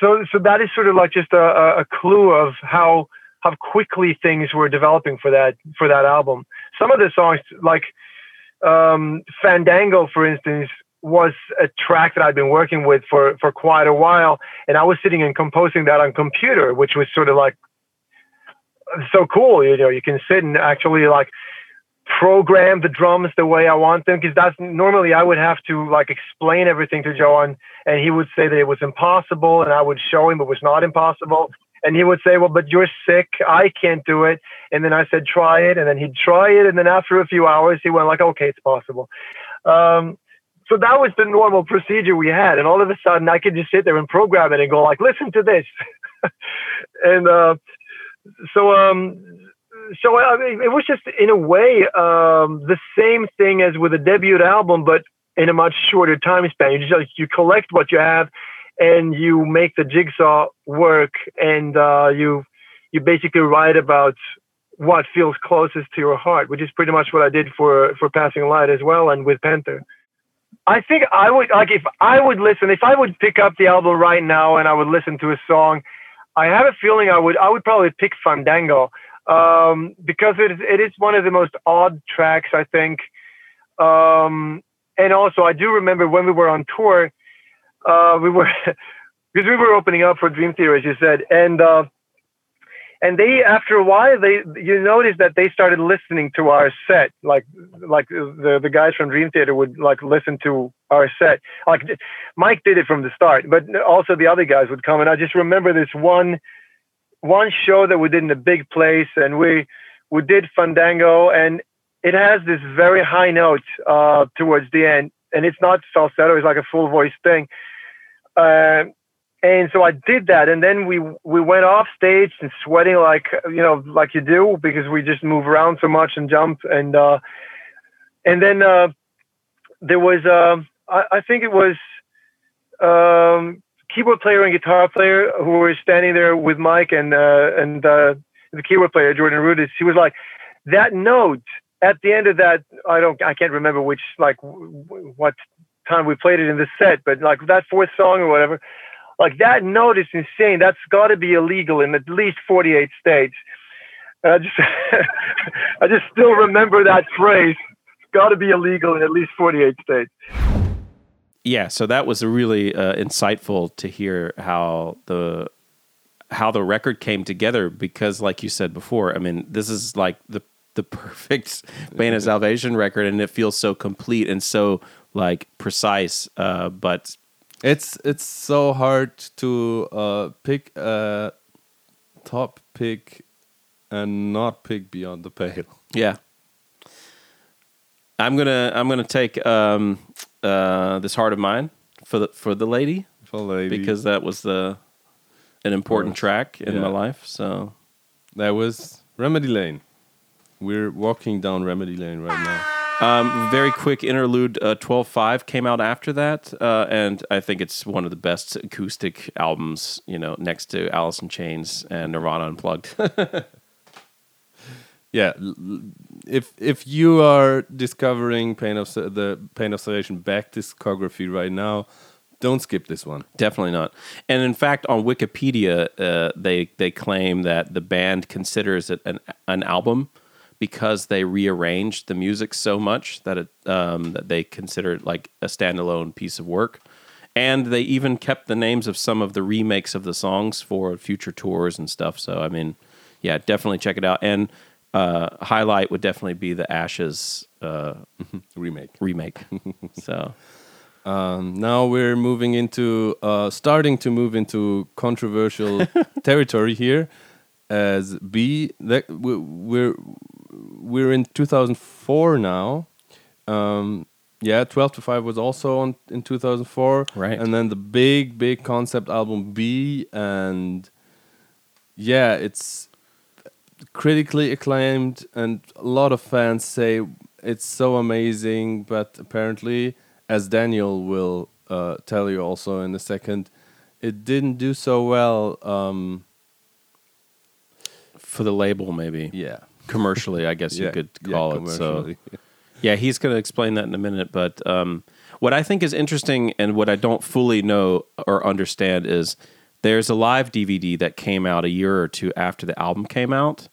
S3: so, so that is sort of like just a, a clue of how how quickly things were developing for that for that album. Some of the songs, like um, Fandango, for instance, was a track that I'd been working with for, for quite a while. And I was sitting and composing that on computer, which was sort of like so cool. You know, you can sit and actually like program the drums the way I want them. Cause that's normally I would have to like explain everything to Johan and he would say that it was impossible and I would show him it was not impossible. And he would say, well, but you're sick. I can't do it. And then I said, try it. And then he'd try it. And then after a few hours, he went like, okay, it's possible. Um, so that was the normal procedure we had. And all of a sudden I could just sit there and program it and go like, listen to this. <laughs> and, uh, so, um, so I mean, it was just in a way, um, the same thing as with a debut album, but in a much shorter time span. You just, you collect what you have and you make the jigsaw work and uh, you you basically write about what feels closest to your heart, which is pretty much what I did for for Passing Light as well and with Panther. I think I would like if I would listen if I would pick up the album right now and I would listen to a song. I have a feeling I would I would probably pick Fandango um, because it is it is one of the most odd tracks I think. Um, and also I do remember when we were on tour uh, we were <laughs> because we were opening up for Dream Theater, as you said, and uh, and they after a while they you notice that they started listening to our set, like like the the guys from Dream Theater would like listen to our set. Like Mike did it from the start, but also the other guys would come. And I just remember this one one show that we did in a big place, and we we did Fandango, and it has this very high note uh, towards the end, and it's not falsetto; it's like a full voice thing uh, and so I did that, and then we we went off stage and sweating like you know like you do because we just move around so much and jump and uh, and then uh, there was uh, I, I think it was um, keyboard player and guitar player who were standing there with Mike and uh, and uh, the keyboard player Jordan Rudess. He was like that note at the end of that. I don't I can't remember which like what time we played it in the set, but like that fourth song or whatever, like that note is insane. That's got to be illegal in at least 48 states. And I just, <laughs> I just still remember that phrase. It's got to be illegal in at least 48 states.
S1: Yeah, so that was really uh, insightful to hear how the how the record came together because, like you said before, I mean, this is like the the <laughs> perfect Pain of Salvation record, and it feels so complete and so like precise, uh, but
S2: It's it's so hard to uh, pick a top pick and not pick Beyond the Pale. <laughs>
S1: Yeah. I'm gonna I'm gonna take um, uh, this heart of mine for the for the lady
S2: For lady.
S1: because that was the an important
S2: course.
S1: track in my life. So
S2: that was Remedy Lane. We're walking down Remedy Lane right now.
S1: Um, very quick interlude. Uh, Twelve Five came out after that, uh, and I think it's one of the best acoustic albums. You know, next to Alice in Chains and Nirvana Unplugged. <laughs>
S2: Yeah, if if you are discovering Pain of the Pain of Salvation back discography right now, don't skip this one.
S1: Definitely not. And in fact, on Wikipedia, uh, they they claim that the band considers it an an album because they rearranged the music so much that it um, that they consider it like a standalone piece of work. And they even kept the names of some of the remakes of the songs for future tours and stuff. So I mean, yeah, definitely check it out. And uh, highlight would definitely be the Ashes uh,
S2: Remake.
S1: remake. <laughs> so
S2: Um, now we're moving into uh, starting to move into controversial <laughs> territory here. As B, that we- we're we're in 2004 now. Um, yeah, 12 to 5 was also on in 2004.
S1: Right.
S2: And then the big, big concept album B, and yeah, it's critically acclaimed, and a lot of fans say it's so amazing. But apparently, as Daniel will uh, tell you also in a second, it didn't do so well. Um,
S1: for the label, maybe
S2: yeah,
S1: commercially, I guess you
S2: Yeah,
S1: could
S2: yeah,
S1: call it. So. <laughs> Yeah, he's going to explain that in a minute. But um, what I think is interesting and what I don't fully know or understand is there's a live DVD that came out a year or two after the album came out.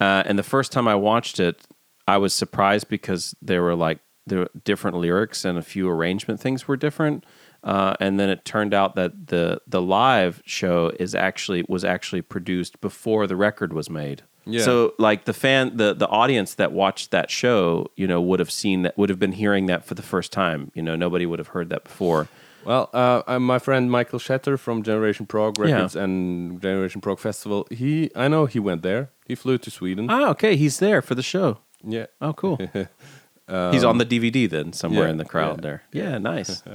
S1: Uh, and the first time I watched it, I was surprised because there were like there were different lyrics and a few arrangement things were different. Uh, and then it turned out that the the live show is actually was actually produced before the record was made.
S2: Yeah.
S1: So like the fan the the audience that watched that show, you know, would have seen that would have been hearing that for the first time. You know, nobody would have heard that before.
S2: Well, uh, uh, my friend Michael Shatter from Generation Prog
S1: Yeah.
S2: Records and Generation Prog Festival, he I know he went there. He flew to Sweden.
S1: Ah, okay, he's there for the show.
S2: yeah.
S1: Oh, cool. <laughs> he's on the DVD then somewhere
S2: yeah,
S1: in the crowd
S2: yeah,
S1: there. Yeah, nice. <laughs>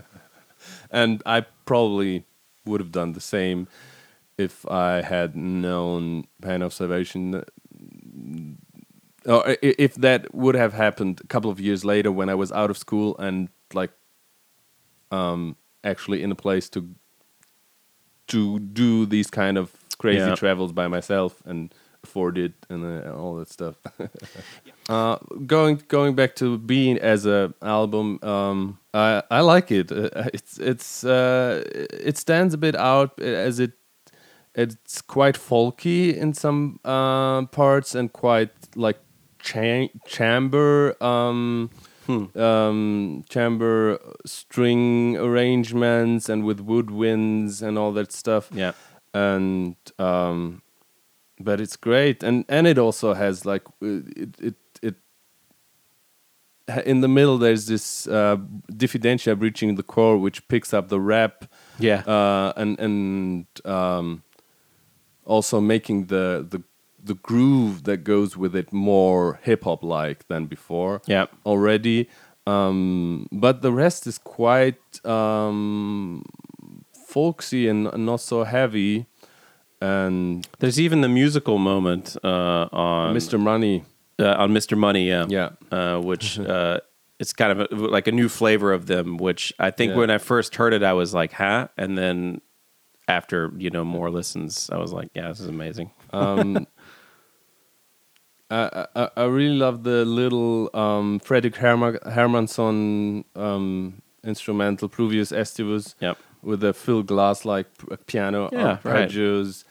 S2: And I probably would have done the same if I had known Pain of Salvation. Or if that would have happened a couple of years later when I was out of school and like um, actually in a place to to do these kind of crazy
S1: Yeah.
S2: travels by myself and afford it and uh, all that stuff. <laughs> uh, going going back to being as a album, um, I I like it. Uh, it's it's uh, it stands a bit out as it it's quite folky in some uh, parts and quite like cha- chamber um, um, chamber string arrangements and with woodwinds and all that stuff
S1: yeah.
S2: and um, but it's great and and it also has like uh, it it, it in the middle there's this uh, diffidentia breaching the core which picks up the rap
S1: Yeah.
S2: uh, and and um, also making the the the groove that goes with it more hip hop like than before
S1: Yeah.
S2: already um, but the rest is quite um, folksy and not so heavy and
S1: There's even the musical moment uh, on
S2: Mr. Money
S1: uh, on Mr. Money, yeah,
S2: Yeah.
S1: uh, which <laughs> uh, it's kind of a, like a new flavor of them. Which I think
S2: Yeah.
S1: when I first heard it, I was like, "Huh," and then after you know more listens, I was like, "Yeah, this is amazing."
S2: um, <laughs> I, I I really love the little um, Fredrik Herma- Hermansson um, instrumental Pluvius Aestivus
S1: Yep.
S2: with the Phil Glass like piano
S1: Yeah, right.
S2: arpeggios,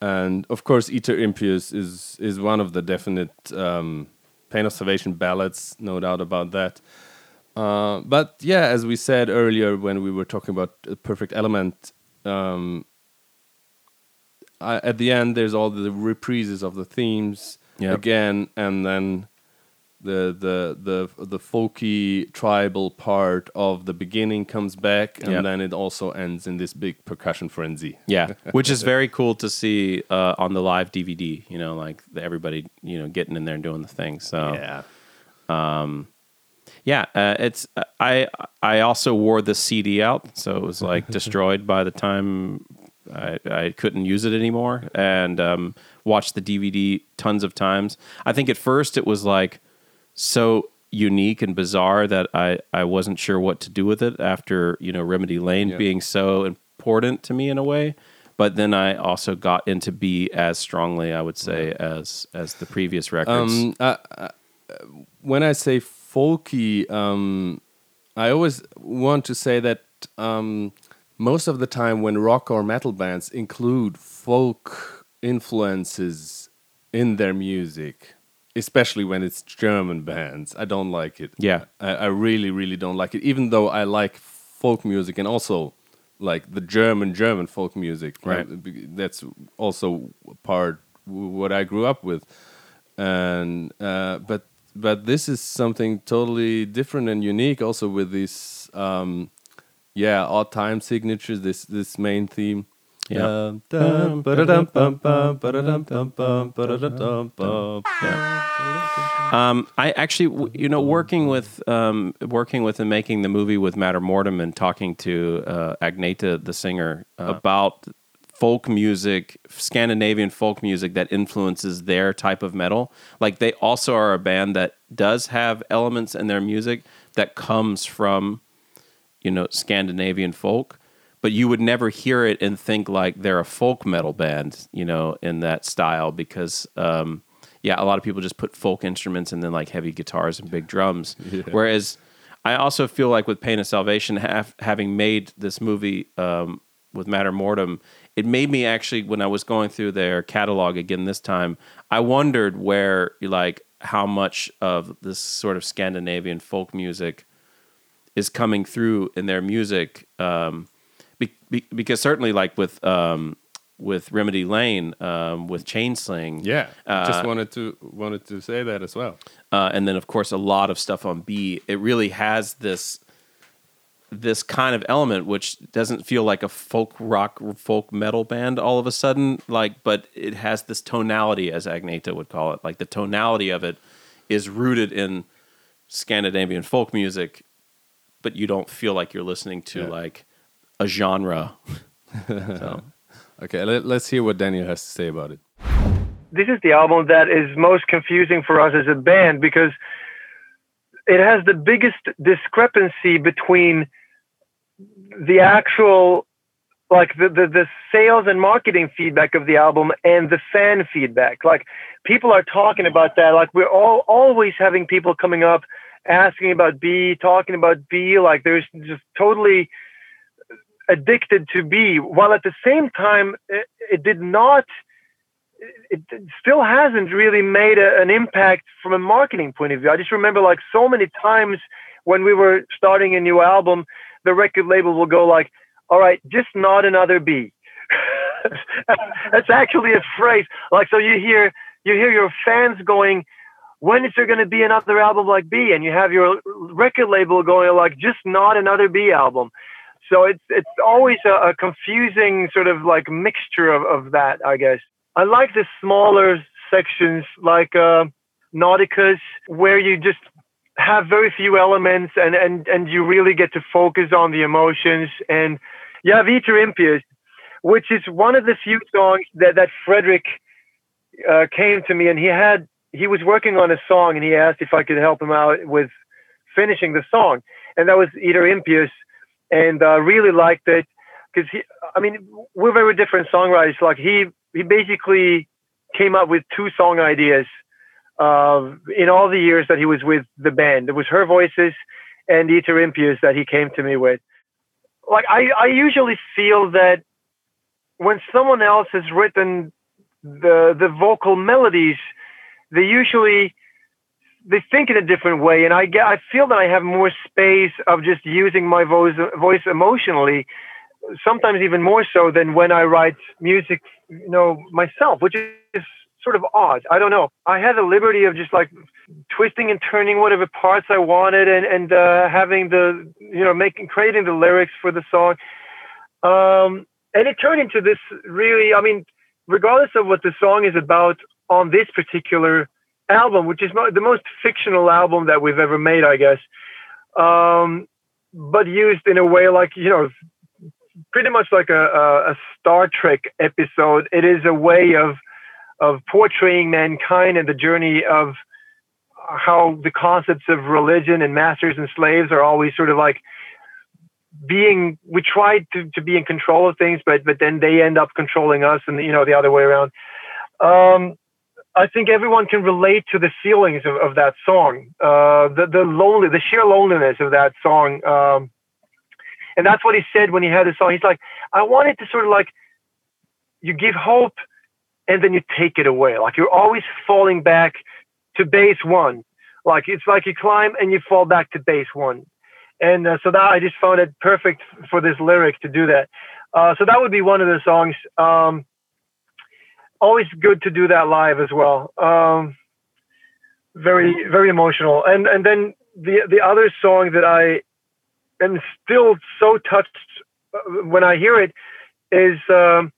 S2: and of course Iter Impius is is one of the definite um, Pain of Salvation ballads, no doubt about that. Uh, but yeah, as we said earlier when we were talking about Perfect Element, um, At the end there's all the reprises of the themes
S1: Yep.
S2: again, and then the the the the folky tribal part of the beginning comes back, and
S1: Yep.
S2: then it also ends in this big percussion frenzy.
S1: Yeah, <laughs> which is very cool to see uh, on the live DVD. You know, like the, everybody, you know, getting in there and doing the thing. So
S2: Yeah.
S1: yeah, uh, it's I I also wore the CD out, so it was like <laughs> destroyed by the time I, I couldn't use it anymore, and um, watched the DVD tons of times. I think at first it was like so unique and bizarre that I I wasn't sure what to do with it after you know Remedy Lane
S2: Yeah.
S1: being so important to me in a way. But then I also got into B as strongly, I would say, as as the previous records.
S2: Um, I, I, when I say folky, um, I always want to say that um, most of the time when rock or metal bands include folk influences in their music, especially when it's German bands, I don't like it.
S1: Yeah.
S2: I, I really, really don't like it. Even though I like folk music and also like the German German folk music,
S1: Right.
S2: That's also part what I grew up with, and uh, but but this is something totally different and unique. Also with these, um, yeah, odd time signatures. This this main theme.
S1: Yeah. Um, I actually, you know, working with um, working with and making the movie with Matter Mortem and talking to uh, Agneta, the singer, about folk music, Scandinavian folk music that influences their type of metal. Like they also are a band that does have elements in their music that comes from, you know, Scandinavian folk. But you would never hear it and think like they're a folk metal band, you know, in that style because, um, yeah, a lot of people just put folk instruments and then like heavy guitars and big drums. <laughs> Whereas I also feel like with Pain of Salvation, have, having made this movie um, with Matter Mortem, it made me actually, when I was going through their catalog again this time, I wondered where, like, how much of this sort of Scandinavian folk music is coming through in their music. Um, be, be, because certainly, like with um, with Remedy Lane, um, with Chain Sling,
S2: Yeah, just
S1: Uh,
S2: wanted to wanted to say that as well.
S1: uh, and then of course a lot of stuff on B. It really has this this kind of element which doesn't feel like a folk rock folk metal band all of a sudden like but it has this tonality as Agneta would call it like the tonality of it is rooted in Scandinavian folk music but you don't feel like you're listening to
S2: Yeah.
S1: like a genre <laughs> so
S2: Okay, let, let's hear what Daniel has to say about it.
S3: this is the album that is most confusing for us as a band because it has the biggest discrepancy between the actual like the, the the sales and marketing feedback of the album and the fan feedback like people are talking about that like we're all always having people coming up asking about b talking about b like there's just totally addicted to b while at the same time it, it did not it it still hasn't really made a, an impact from a marketing point of view. I just remember like so many times when we were starting a new album, the record label will go like, "All right, just not another B." <laughs> That's actually a phrase. Like so, you hear you hear your fans going, "When is there going to be another album like B?" And you have your record label going like, "Just not another B album." So it's it's always a, a confusing sort of like mixture of, of that, I guess. I like the smaller sections like uh, Nauticus, where you just have very few elements and, and, and you really get to focus on the emotions. And you have Iter which is one of the few songs that, that Fredrik uh, came to me and he had, he was working on a song and he asked if I could help him out with finishing the song. And that was Iter Impius. And I uh, really liked it because he, I mean, we're very different songwriters. Like he, he basically came up with two song ideas uh, in all the years that he was with the band. It was Her Voices and Iter Impius that he came to me with. Like I, I usually feel that when someone else has written the the vocal melodies, they usually they think in a different way, and I get I feel that I have more space of just using my voice voice emotionally sometimes even more so than when I write music, you know, myself, which is sort of odd. I don't know. I had the liberty of just like twisting and turning whatever parts I wanted and and uh, having the you know making creating the lyrics for the song. Um, and it turned into this really. I mean, regardless of what the song is about on this particular album, which is the most fictional album that we've ever made, I guess. Um, but used in a way like you know pretty much like a, a, a Star Trek episode. It is a way of of portraying mankind and the journey of how the concepts of religion and masters and slaves are always sort of like being we try to, to be in control of things but but then they end up controlling us and you know the other way around um, i think everyone can relate to the feelings of, of that song uh, the the lonely the sheer loneliness of that song um, and that's what he said when he had the song. He's like, I wanted to sort of like, you give hope and then you take it away. Like you're always falling back to base one. Like it's like you climb and you fall back to base one. And uh, so that I just found it perfect for this lyric to do that. Uh, so that would be one of the songs. Um, always good to do that live as well. Um, very, very emotional. And, and then the, the other song that I am still so touched uh, when I hear it is um,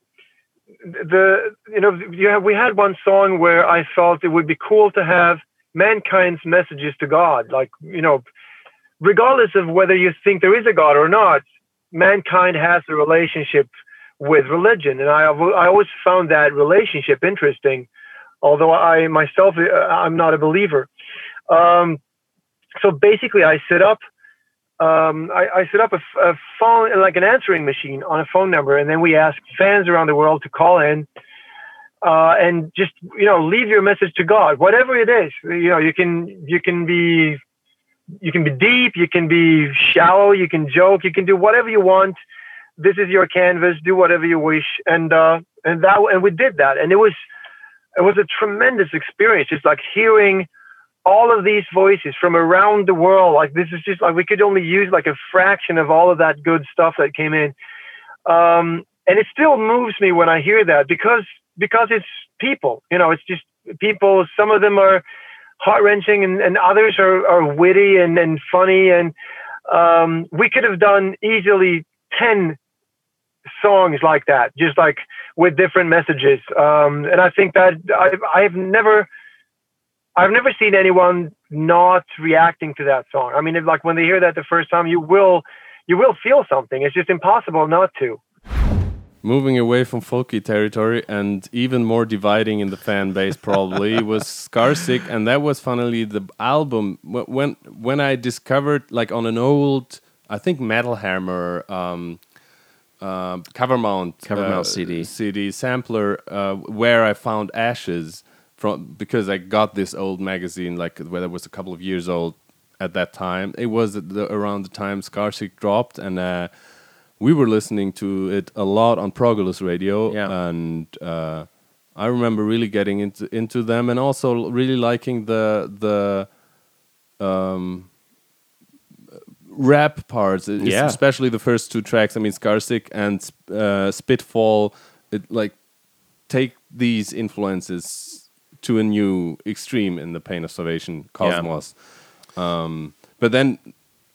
S3: the you know you have, we had one song where I felt it would be cool to have mankind's messages to God, like you know, regardless of whether you think there is a God or not, mankind has a relationship with religion, and I I always found that relationship interesting, although I myself uh, I'm not a believer. Um, so basically, I set up um, I, I, set up a, a, phone, like an answering machine on a phone number, and then we ask fans around the world to call in uh, and just you know leave your message to God, whatever it is. You know, you can you can be you can be deep, you can be shallow, you can joke, you can do whatever you want. This is your canvas. Do whatever you wish, and uh, and that and we did that, and it was it was a tremendous experience, just like hearing all of these voices from around the world. Like this is just like we could only use like a fraction of all of that good stuff that came in. Um, and it still moves me when I hear that because because it's people. You know, it's just people. Some of them are heart wrenching, and, and others are, are witty and, and funny. And um, we could have done easily ten songs like that, just like with different messages. Um, and I think that I've, I've never I've never seen anyone not reacting to that song. I mean, if, like when they hear that the first time, you will you will feel something. It's just impossible not to.
S2: Moving away from folky territory and even more dividing in the fan base probably <laughs> was Scarsick, and that was finally the album when when I discovered like on an old I think Metal Hammer um, uh, cover mount
S1: cover mount uh, CD
S2: CD sampler uh, where I found Ashes from because I got this old magazine like where it was a couple of years old at that time. It was the, around the time Scarsick dropped, and uh, we were listening to it a lot on Progulus Radio,
S1: yeah.
S2: and uh, I remember really getting into into them, and also really liking the the um, rap parts,
S1: yeah.
S2: especially the first two tracks. I mean, Scarsick and uh, Spitfall, it like take these influences to a new extreme in the Pain of Salvation cosmos. Yeah. Um, but then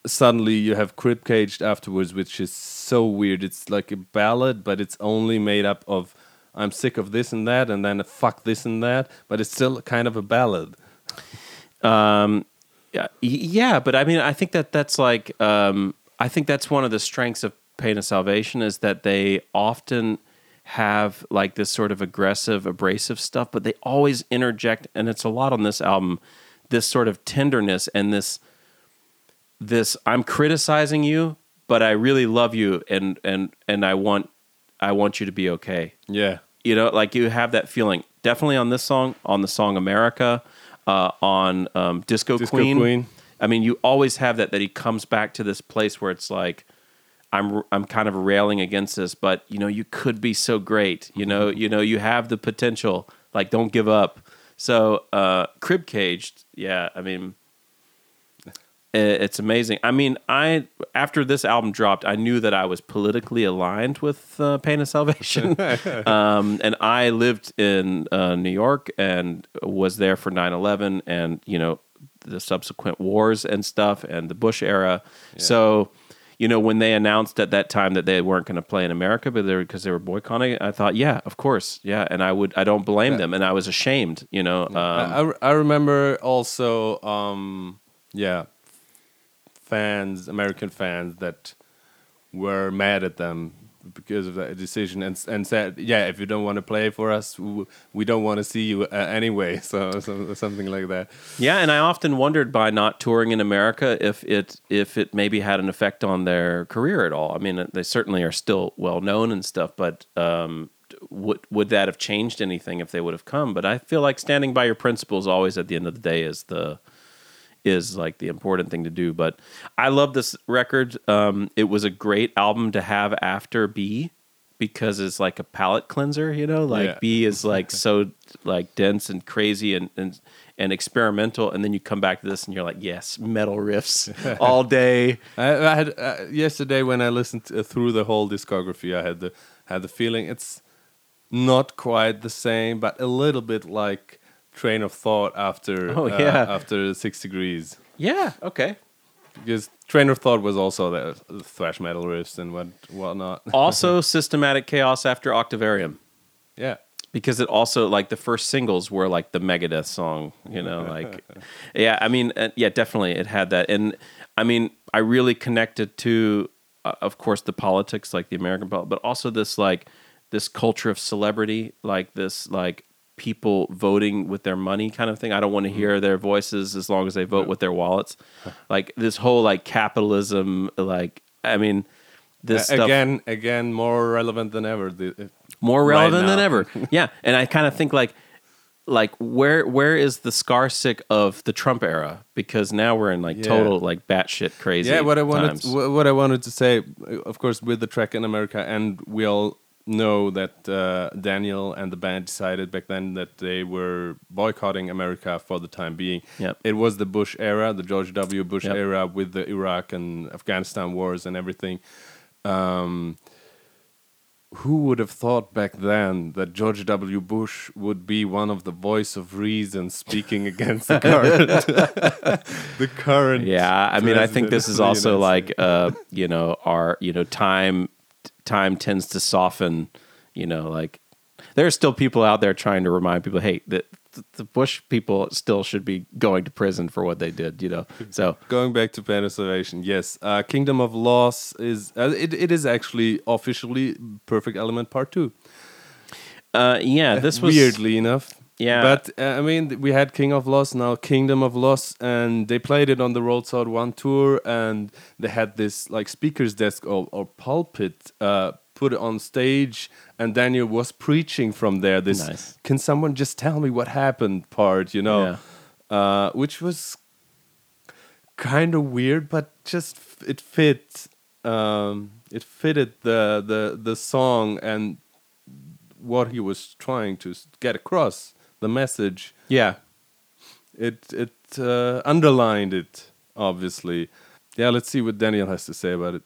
S2: suddenly you have Crib Caged afterwards, which is so weird. It's like a ballad, but it's only made up of I'm sick of this and that, and then fuck this and that, but it's still kind of a ballad.
S1: Um, yeah, yeah, but I mean, I think that that's like, um, I think that's one of the strengths of Pain of Salvation is that they often have like this sort of aggressive, abrasive stuff, but they always interject, and it's a lot on this album, this sort of tenderness and this this I'm criticizing you, but I really love you and and and I want I want you to be okay.
S2: Yeah.
S1: You know, like you have that feeling. Definitely on this song, on the song America, uh, on um, Disco,
S2: Disco
S1: Queen.
S2: Queen.
S1: I mean, you always have that that he comes back to this place where it's like I'm I'm kind of railing against this, but you know, you could be so great. You know, you know, you have the potential. Like, don't give up. So, uh, crib caged, yeah. I mean, it's amazing. I mean, I after this album dropped, I knew that I was politically aligned with uh, Pain of Salvation, <laughs> um, and I lived in uh, New York and was there for 9-11 and you know the subsequent wars and stuff and the Bush era. Yeah. So you know, when they announced at that time that they weren't going to play in America, but they because they were boycotting, I thought, yeah, of course, yeah, and I would, I don't blame yeah. them, and I was ashamed, you know. Um,
S2: I, I remember also, um, yeah, fans, American fans that were mad at them because of that decision and and said, yeah, if you don't want to play for us, we don't want to see you uh, anyway. <laughs> So, so, something like that.
S1: Yeah, and I often wondered by not touring in America if it if it maybe had an effect on their career at all. I mean, they certainly are still well known and stuff, but um, would would that have changed anything if they would have come? But I feel like standing by your principles always at the end of the day is the is like the important thing to do. But I love this record. Um, it was a great album to have after B because it's like a palate cleanser, you know. Like yeah. B is like <laughs> so like dense and crazy and, and and experimental, and then you come back to this and you're like, yes, metal riffs <laughs> all day.
S2: I, I had uh, yesterday when I listened to, uh, through the whole discography, I had the had the feeling it's not quite the same, but a little bit like train of thought after oh, uh, yeah. after six degrees.
S1: Yeah. Okay.
S2: Because train of thought was also the, thrash metal riffs and what whatnot. <laughs>
S1: also, systematic chaos after Octavarium.
S2: Yeah.
S1: Because it also like the first singles were like the Megadeth song, you know, <laughs> like yeah. I mean, uh, yeah, definitely it had that, and I mean, I really connected to, uh, of course, the politics, like the American politics, but also this like this culture of celebrity, like this like people voting with their money kind of thing. I don't want to mm-hmm. hear their voices as long as they vote yeah. with their wallets. Like this whole like capitalism, like I mean, this
S2: uh, again, stuff, again, more relevant than ever. The,
S1: more relevant right than ever. <laughs> yeah, and I kind of think like, like where where is the Scarsick of the Trump era? Because now we're in like yeah. total like batshit crazy.
S2: Yeah, what I wanted,
S1: times.
S2: what I wanted to say, of course, with the track in America, and we all know that uh, Daniel and the band decided back then that they were boycotting America for the time being.
S1: Yep.
S2: It was the Bush era, the George W. Bush yep. era with the Iraq and Afghanistan wars and everything. Um, who would have thought back then that George W. Bush would be one of the voice of reason speaking <laughs> against the current, <laughs> the current?
S1: Yeah, I mean, I think this is also like, uh, you know, our you know time time tends to soften, you know, like there are still people out there trying to remind people, hey, that the Bush people still should be going to prison for what they did, you know. So <laughs>
S2: going back to Pain of Salvation, yes, uh, Kingdom of Loss is uh, it, it is actually officially Perfect Element Part Two.
S1: Uh, yeah, this <laughs> was
S2: weirdly enough.
S1: Yeah,
S2: but uh, I mean, we had King of Loss, now Kingdom of Loss, and they played it on the Road Salt One tour, and they had this like speakers desk or, or pulpit uh, put on stage, and Daniel was preaching from there. This nice. can someone just tell me what happened part, you know, yeah. uh, which was kind of weird, but just it fit. Um, it fitted the the the song and what he was trying to get across the message.
S1: Yeah,
S2: it it uh, underlined it obviously. Yeah, let's see what Daniel has to say about it.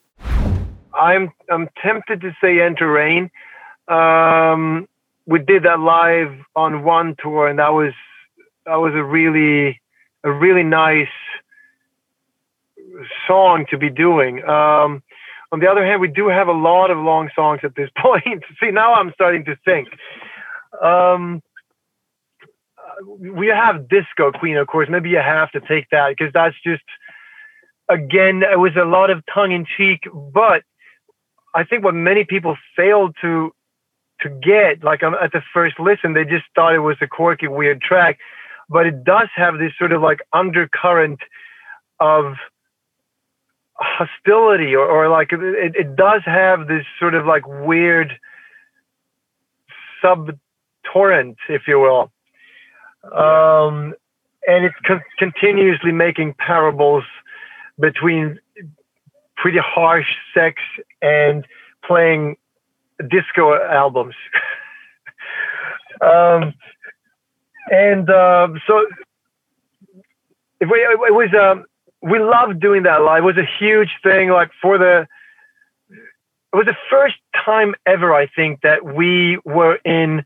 S3: I'm I'm tempted to say Enter Rain. Um, we did that live on one tour, and that was that was a really a really nice song to be doing. Um, on the other hand, we do have a lot of long songs at this <laughs> point. See, now I'm starting to think. Um, we have Disco Queen, of course. Maybe you have to take that because that's just, again, it was a lot of tongue in cheek. But I think what many people failed to to get, like um, at the first listen, they just thought it was a quirky, weird track. But it does have this sort of like undercurrent of hostility or, or like it, it does have this sort of like weird sub torrent, if you will. Um, and it's con- continuously making parables between pretty harsh sex and playing disco albums. <laughs> um, and uh, so it, it, was um, we loved doing that live. It was a huge thing. Like for the, it was the first time ever I think that we were in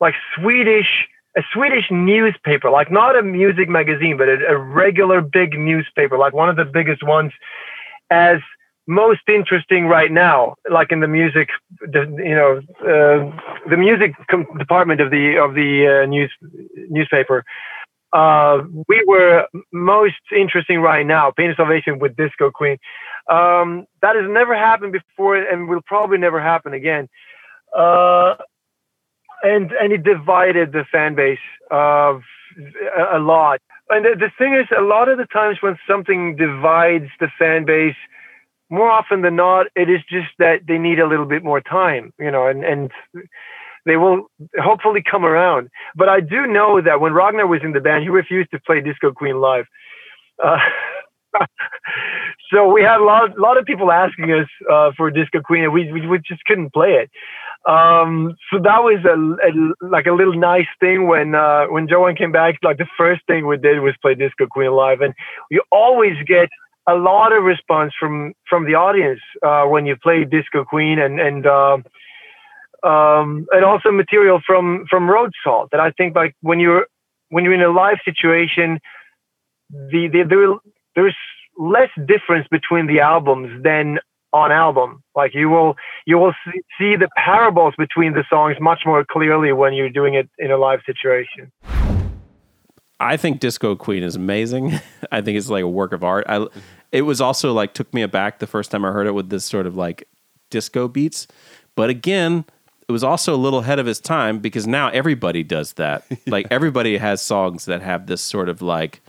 S3: like Swedish a Swedish newspaper, like not a music magazine, but a, a, regular big newspaper, like one of the biggest ones, as most interesting right now, like in the music, you know, uh, the music department of the of the uh, news newspaper. Uh, we were most interesting right now, Pain Salvation with Disco Queen. Um, that has never happened before, and will probably never happen again. And and it divided the fan base of a, a lot. And the, the thing is, a lot of the times when something divides the fan base, more often than not, it is just that they need a little bit more time, you know, and and they will hopefully come around. But I do know that when Ragnar was in the band, he refused to play Disco Queen live. Uh, <laughs> so we had a lot, lot of people asking us uh, for Disco Queen, and we, we, we just couldn't play it. Um, so that was a, a, like a little nice thing when uh, when Johan came back. Like the first thing we did was play Disco Queen live, and you always get a lot of response from from the audience uh, when you play Disco Queen, and and uh, um, and also material from from Road Salt. That I think like when you're when you're in a live situation, the, the there there's less difference between the albums than on album. Like you will you will see the parables between the songs much more clearly when you're doing it in a live situation.
S1: I think Disco Queen is amazing. <laughs> I think it's like a work of art. I it was also like took me aback the first time I heard it with this sort of like disco beats. But again, it was also a little ahead of its time because now everybody does that. <laughs> Like everybody has songs that have this sort of like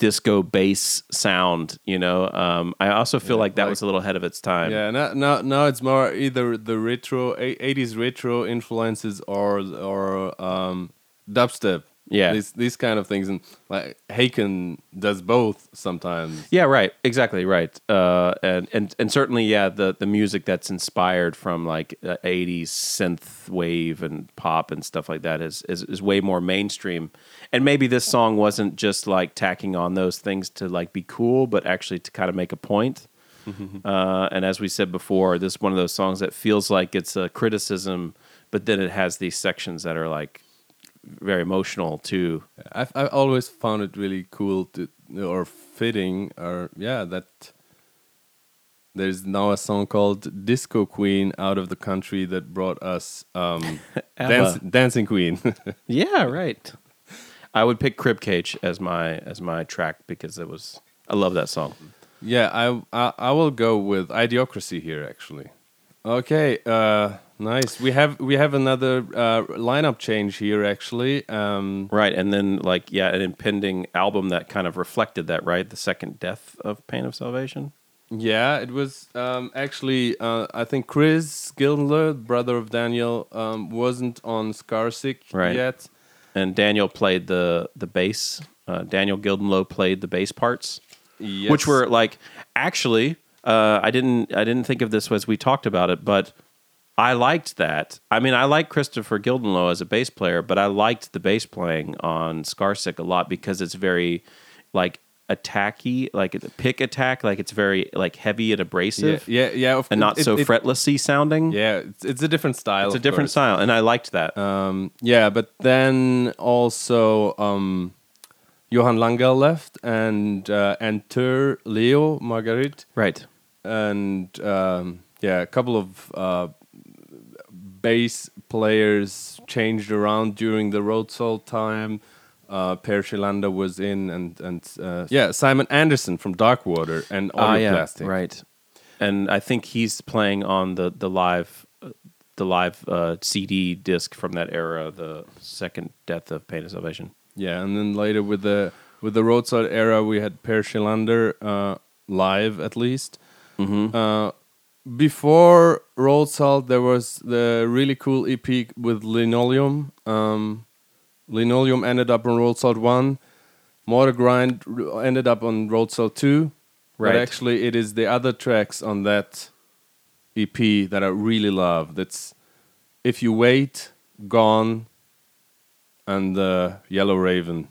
S1: disco bass sound. You know, um, I also feel yeah, like that like, was a little ahead of its time.
S2: Yeah, now, now now it's more either the retro '80s retro influences or or um, dubstep.
S1: Yeah,
S2: these these kind of things, and like Haken does both sometimes.
S1: Yeah, right, exactly right, uh, and and and certainly, yeah, the the music that's inspired from like uh, '80s synth wave and pop and stuff like that is is, is way more mainstream. And maybe this song wasn't just like tacking on those things to like be cool, but actually to kind of make a point. Mm-hmm. Uh, and as we said before, this is one of those songs that feels like it's a criticism, but then it has these sections that are like very emotional too.
S2: I've, i always found it really cool to or fitting or yeah that there's now a song called Disco Queen out of the country that brought us um, <laughs> dance, Dancing Queen. <laughs>
S1: yeah, right. I would pick Cribcage as my as my track because it was I love that song.
S2: Yeah, I I, I will go with Idiocracy here actually. Okay, uh, Nice. We have we have another uh, lineup change here actually. Um,
S1: right, and then like yeah, an impending album that kind of reflected that. Right, the second death of Pain of Salvation.
S2: Yeah, it was um, actually uh, I think Chris Gildenlow, brother of Daniel, um, wasn't on Scarsick right. yet,
S1: and Daniel played the the bass. Uh, Daniel Gildenlow played the bass parts, yes. which were like actually. Uh, I didn't I didn't think of this as we talked about it, but I liked that. I mean, I like Kristoffer Gildenlow as a bass player, but I liked the bass playing on Scarsick a lot because it's very like attacky, like a pick attack, like it's very like heavy and abrasive.
S2: Yeah, yeah, yeah
S1: and not it, so it, fretlessy sounding.
S2: Yeah, it's, it's, a different style.
S1: It's a different course. style, and I liked that.
S2: Um, yeah, but then also um, Johan Langell left, and uh, enter Leo Margarit.
S1: Right,
S2: and um, yeah, a couple of. Uh, bass players changed around during the Road Salt time. Uh, Per Schillander was in, and and uh, yeah, Simon Andersson from Darkwater and Audio ah, yeah, Plastic.
S1: Right, and I think he's playing on the the live the live uh, CD disc from that era, the second Death of Pain and Salvation.
S2: Yeah, and then later with the with the Road Salt era, we had Per Schillander uh, live at least.
S1: Mm-hmm. Uh,
S2: before Road Salt, there was the really cool EP with Linoleum. Um, Linoleum ended up on Road Salt 1. Mortar Grind ended up on Road Salt 2. Right. But actually, it is the other tracks on that EP that I really love. That's If You Wait, Gone, and the Yellow Raven.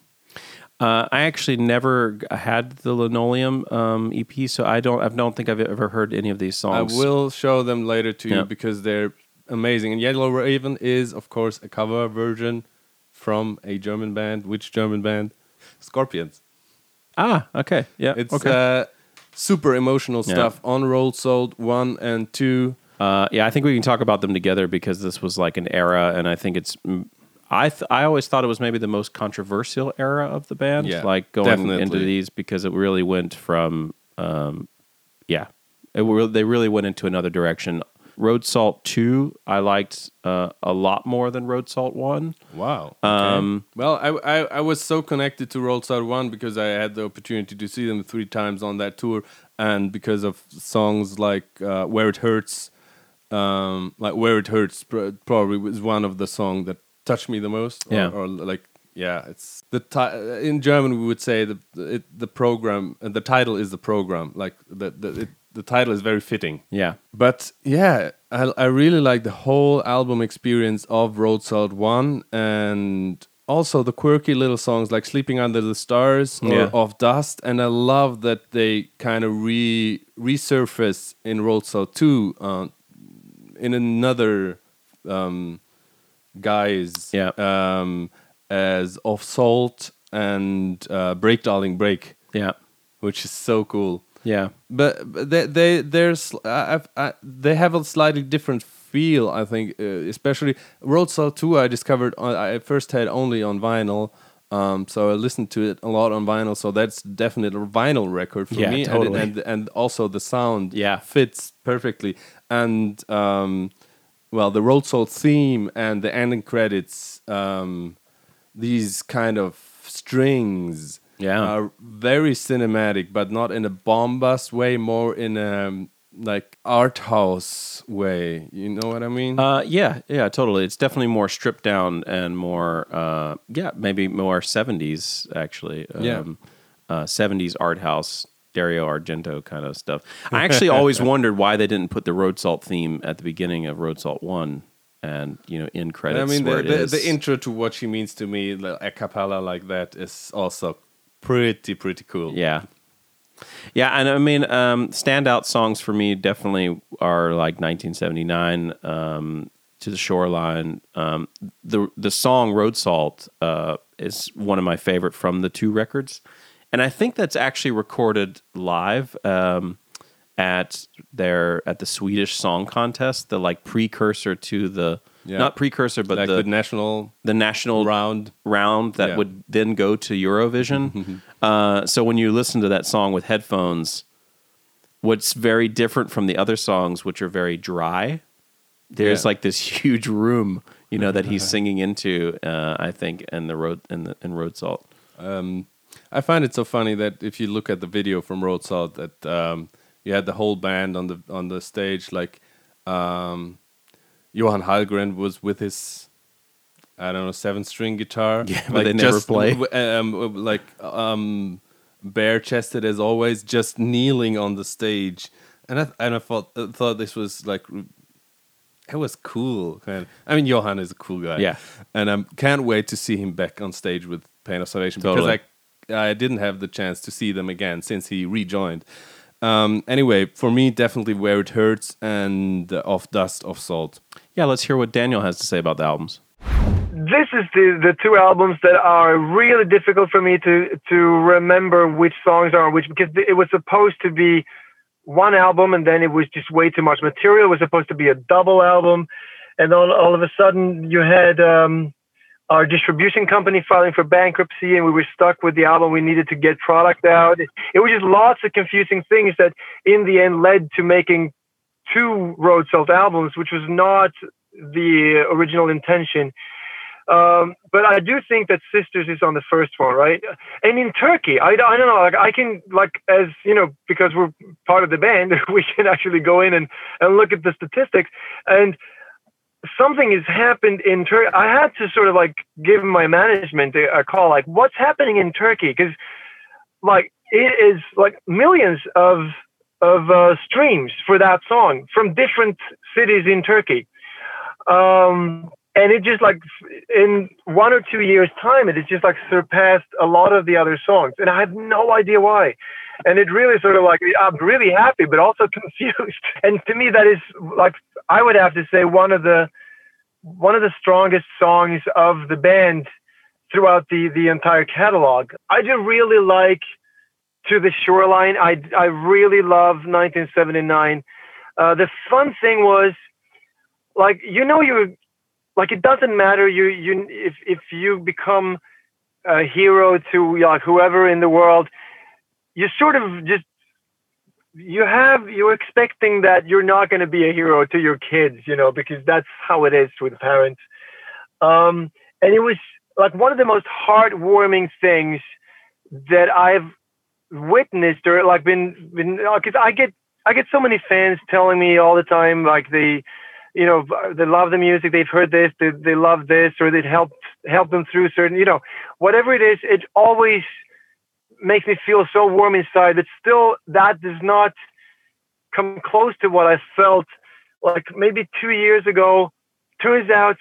S1: Uh, I actually never had the Linoleum um, EP, so I don't. I don't think I've ever heard any of these songs.
S2: I will show them later to
S1: Yeah.
S2: you because they're amazing. And Yellow Raven is, of course, a cover version from a German band. Which German band? Scorpions.
S1: Ah, okay, yeah,
S2: It's
S1: okay.
S2: uh, super emotional
S1: Yeah.
S2: stuff on Road Salt 1 and 2.
S1: Uh, yeah, I think we can talk about them together because this was like an era, and I think it's. I th- I always thought it was maybe the most controversial era of the band,
S2: Yeah,
S1: like going
S2: definitely.
S1: into these because it really went from, um, yeah, it re- they really went into another direction. Road Salt Two, I liked uh, a lot more than Road Salt One.
S2: Wow.
S1: Um,
S2: Well, I, I I was so connected to Road Salt One because I had the opportunity to see them three times on that tour, and because of songs like uh, "Where It Hurts," um, like "Where It Hurts" probably was one of the songs that touched me the most. or-
S1: Yeah.
S2: or, like yeah, it's the ti- in German we would say the it, the program uh, the title is the program like the the it, the title is very fitting.
S1: Yeah,
S2: But yeah, I, I really like the whole album experience of Road Salt 1 and also the quirky little songs like Sleeping Under the Stars or
S1: Yeah.
S2: Of Dust. And I love that they kind of re resurface in Road Salt 2 uh, in another um, guise
S1: Yeah.
S2: um, as Of Salt and uh, Break Darling Break,
S1: yeah,
S2: which is so cool.
S1: Yeah,
S2: but but they they there's I, I, they have a slightly different feel I think uh, especially Road Salt 2 I discovered on, I first had only on vinyl. Um, so I listened to it a lot on vinyl so that's definitely a vinyl record for
S1: Yeah,
S2: me.
S1: Totally.
S2: and, and and also the sound
S1: Yeah.
S2: fits perfectly. And um, well the Road Salt theme and the ending credits um, these kind of strings
S1: Yeah.
S2: are very cinematic, but not in a bombast way, more in a like art house way. You know what I mean?
S1: Uh, yeah, yeah, totally. It's definitely more stripped down and more, uh, yeah, maybe more seventies actually.
S2: Yeah.
S1: um, uh, seventies art house, Dario Argento kind of stuff. I <laughs> actually always wondered why they didn't put the Road Salt theme at the beginning of Road Salt One, and you know, in credits.
S2: I mean, the, the, the intro to what she means to me, like, a cappella like that, is also pretty pretty cool.
S1: Yeah. Yeah, and I mean, um, standout songs for me definitely are like 1979, um, "To the Shoreline." Um, the the song "Road Salt" uh, is one of my favorite from the two records, and I think that's actually recorded live um, at their at the Swedish Song Contest, the like precursor to the
S2: Yeah.
S1: not precursor, but
S2: like
S1: the
S2: the, national
S1: the national
S2: round.
S1: round that
S2: Yeah.
S1: would then go to Eurovision. <laughs> uh, so when you listen to that song with headphones, what's very different from the other songs, which are very dry, there's
S2: Yeah.
S1: like this huge room, you know, that he's <laughs> singing into. Uh, I think in the road in the in Road Salt.
S2: Um, I find it so funny that if you look at the video from Road Salt, that um, you had the whole band on the on the stage, like um, Johan Hallgren was with his I don't know seven string guitar. <laughs>
S1: Yeah, but
S2: like
S1: they never
S2: just,
S1: play.
S2: Um, like um, bare chested as always, just kneeling on the stage, and I and I thought I thought this was like. It was cool. Kind of. I mean, Johan is a cool guy.
S1: Yeah.
S2: and I can't wait to see him back on stage with Pain of Salvation
S1: Totally.
S2: because I I didn't have the chance to see them again since he rejoined. Um, anyway, for me, definitely Where It Hurts and uh, Of Dust, Of Salt.
S1: Yeah, let's hear what Daniel has to say about the albums.
S3: this is the the two albums that are really difficult for me to to remember which songs are which because it was supposed to be one album and then it was just way too much material. It was supposed to be a double album, and then all of a sudden you had um, our distribution company filing for bankruptcy, and we were stuck with the album. We needed to get product out. It was just lots of confusing things that in the end led to making two Road Salt albums, which was not the original intention. Um, but I do think that Sisters is on the first one, right? And in Turkey, I, I don't know, like I can, like, as you know, because we're part of the band, <laughs> we can actually go in and, and look at the statistics. And something has happened in Turkey. I had to sort of like give my management a, a call, like, what's happening in Turkey? Because, like, it is like millions of of uh, streams for that song from different cities in Turkey. Um, and it just like in one or two years time it has just like surpassed a lot of the other songs. And i have no idea why. And it really sort of like i'm really happy but also <laughs> confused. And to me that is like i would have to say one of the one of the strongest songs of the band throughout the the entire catalog. I do really like to the shoreline. I i really love 1979 uh, the fun thing was like you know you like it doesn't matter you you if if you become a hero to like whoever in the world you sort of just you have you're expecting that you're not going to be a hero to your kids you know because that's how it is with parents. Um and it was like one of the most heartwarming things that i've witnessed or like been been because i get i get so many fans telling me all the time like they you know they love the music they've heard this they, they love this or it helped help them through certain you know whatever it is it always makes me feel so warm inside but still that does not come close to what i felt like maybe two years ago. Turns out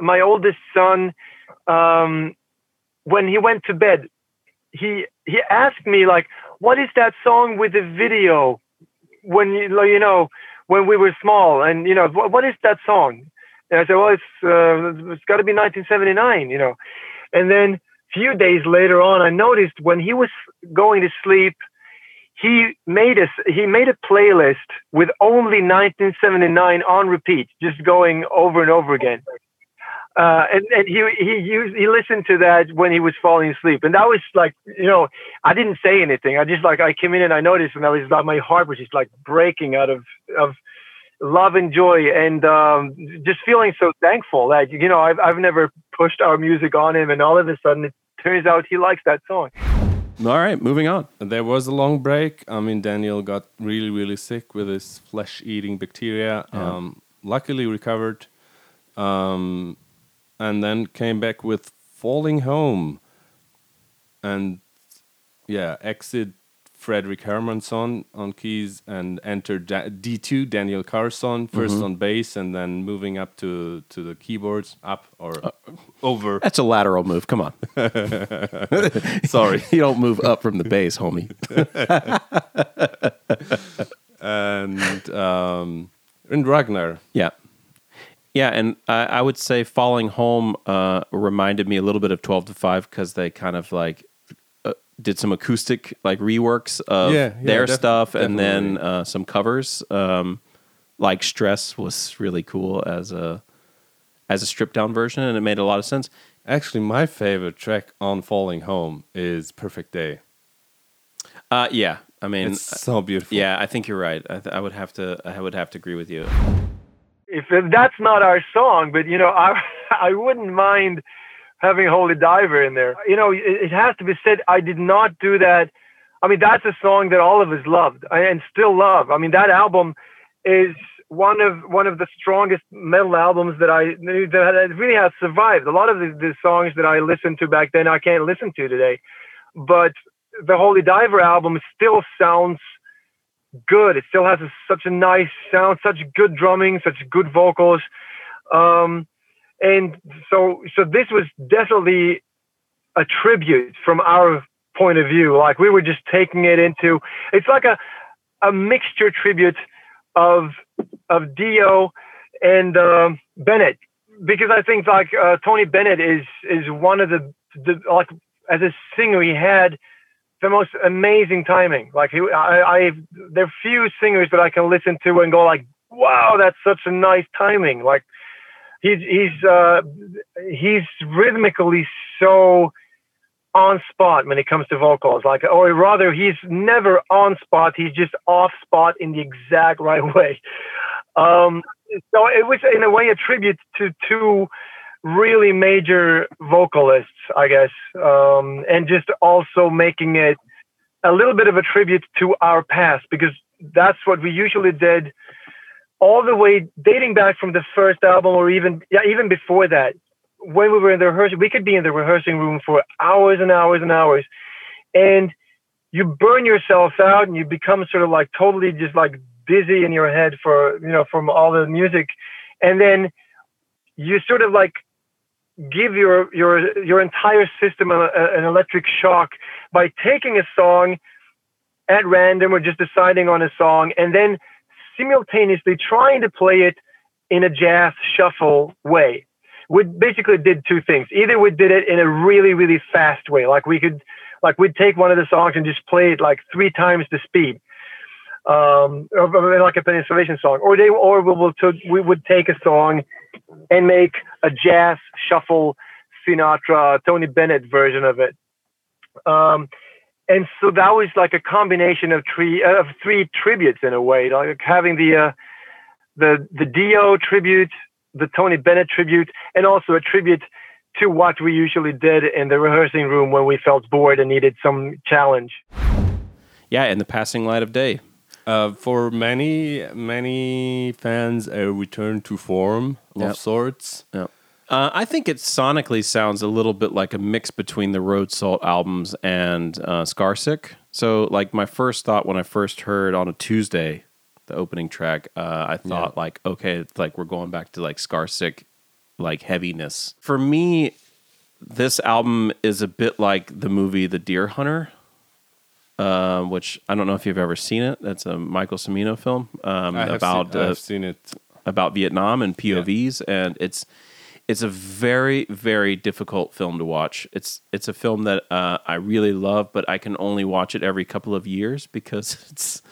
S3: my oldest son um, when he went to bed he he asked me like what is that song with the video? When you you know when we were small. And you know, what, what is that song? And I said, well, it's uh, it's got to be 1979, you know. And then a few days later on, I noticed when he was going to sleep, he made a he made a playlist with only 1979 on repeat, just going over and over again. Uh, and, and he he used he listened to that when he was falling asleep, and that was like you know I didn't say anything. I just like I came in and I noticed, and I was like my heart was just like breaking out of of love and joy, and um, just feeling so thankful that you know I've I've never pushed our music on him, and all of a sudden it turns out he likes that song.
S1: All right, moving on.
S2: There was a long break. I mean, Daniel got really, really sick with his flesh-eating bacteria. Yeah. Um, luckily recovered. Um, and then came back with Falling Home. And yeah, exit Fredrik Hermansson on keys and entered D2 Daniel Karlsson 1st mm-hmm. on bass and then moving up to to the keyboards up or uh, over.
S1: That's a lateral move. Come on. <laughs> Sorry, <laughs> you don't move up from the bass, homie. <laughs>
S2: and um, and Ragnar.
S1: Yeah. Yeah, and I, I would say Falling Home uh, reminded me a little bit of Twelve to Five because they kind of like uh, did some acoustic like reworks of yeah, yeah, their def- stuff, definitely. and then uh, some covers. Um, like Stress was really cool as a as a stripped down version, and it made a lot of sense.
S2: Actually, my favorite track on Falling Home is Perfect Day.
S1: Uh, yeah, I mean,
S2: it's so beautiful.
S1: Yeah, I think you're right. I, th- I would have to. I would have to agree with you
S3: if that's not our song, but you know, I <laughs> I wouldn't mind having Holy Diver in there. You know, it, it has to be said, I did not do that. I mean, that's a song that all of us loved uh, and still love. I mean, that album is one of one of the strongest metal albums that I that really has survived. A lot of the, the songs that I listened to back then, I can't listen to today, but the Holy Diver album still sounds good. It still has a, such a nice sound, such good drumming, such good vocals. Um, and so, so this was definitely a tribute from our point of view. Like we were just taking it into, it's like a, a mixture tribute of, of Dio and, um, Bennett, because I think like, uh, Tony Bennett is, is one of the, the, like, as a singer, he had, the most amazing timing. Like he, I, I, there are few singers that I can listen to and go like, wow, that's such a nice timing. Like he's he's uh, he's rhythmically so on spot when it comes to vocals. Like, or rather, he's never on spot. He's just off spot in the exact right <laughs> way. Um, so it was in a way a tribute to two really major vocalists, I guess, um, and just also making it a little bit of a tribute to our past because that's what we usually did all the way dating back from the first album or even yeah even before that. When we were in the rehearsal we could be in the rehearsing room for hours and hours and hours. And you burn yourself out and you become sort of like totally just like dizzy in your head for you know from all the music. And then you sort of like give your your your entire system a, a, an electric shock by taking a song at random or just deciding on a song and then simultaneously trying to play it in a jazz shuffle way. We basically did two things. Either we did it in a really, really fast way, like we could, like we'd take one of the songs and just play it like three times the speed, um, like a Pennsylvania song, or they, or we will we would take a song and make a jazz shuffle, Sinatra, Tony Bennett version of it. Um, and so that was like a combination of three of three tributes in a way, like having the uh, the the Dio tribute, the Tony Bennett tribute, and also a tribute to what we usually did in the rehearsing room when we felt bored and needed some challenge.
S1: Yeah, in the passing light of day.
S2: Uh, for many many fans, a return to form yep. of sorts.
S1: Yep. Uh, I think it sonically sounds a little bit like a mix between the Road Salt albums and uh, Scarsick. So, like my first thought when I first heard on a Tuesday the opening track, uh, I thought yeah. like, okay, it's like we're going back to like Scarsick, like heaviness. For me, this album is a bit like the movie The Deer Hunter. Uh, which I don't know if you've ever seen it. That's a Michael Cimino film um, about
S2: seen, I've seen it
S1: about Vietnam and POVs, yeah. and it's it's a very very difficult film to watch. It's it's a film that uh, I really love, but I can only watch it every couple of years because <laughs> it's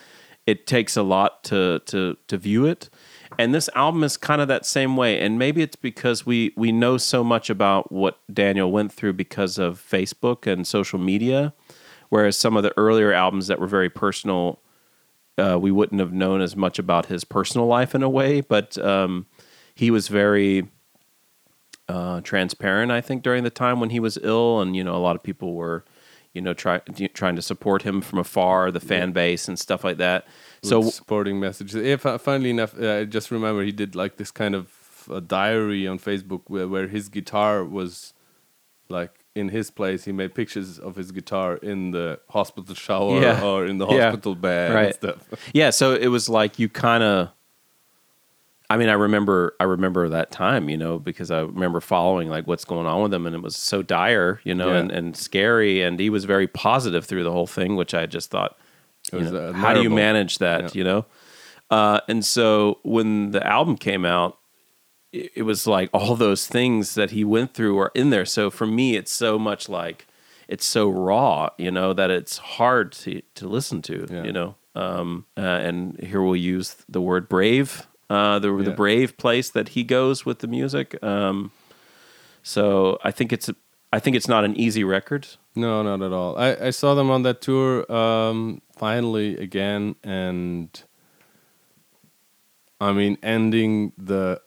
S1: it takes a lot to to to view it. And this album is kind of that same way. And maybe it's because we we know so much about what Daniel went through because of Facebook and social media, whereas some of the earlier albums that were very personal, uh, we wouldn't have known as much about his personal life in a way. But um, he was very uh, transparent, I think, during the time when he was ill, and you know, a lot of people were, you know, try, trying to support him from afar, the fan yeah. base and stuff like that.
S2: With so supporting messages. If uh, funnily enough, uh, I just remember he did like this kind of a diary on Facebook where, where his guitar was like in his place. He made pictures of his guitar in the hospital shower yeah. <laughs> or in the hospital yeah. bed right. and stuff.
S1: Yeah, so it was like you kind of I mean, I remember, I remember that time, you know, because I remember following like what's going on with him, and it was so dire, you know, yeah. and, and scary, and he was very positive through the whole thing, which I just thought, know, how do you manage that, you know? Uh, and so when the album came out, it, was like all those things that he went through are in there. So for me, it's so much like it's so raw, you know, that it's hard to to listen to, yeah. you know. Um, uh, and here we'll use the word brave uh, the yeah. the brave place that he goes with the music. Um, so I think it's I think it's not an easy record.
S2: No, not at all. I, I saw them on that tour um, finally again, and I mean ending the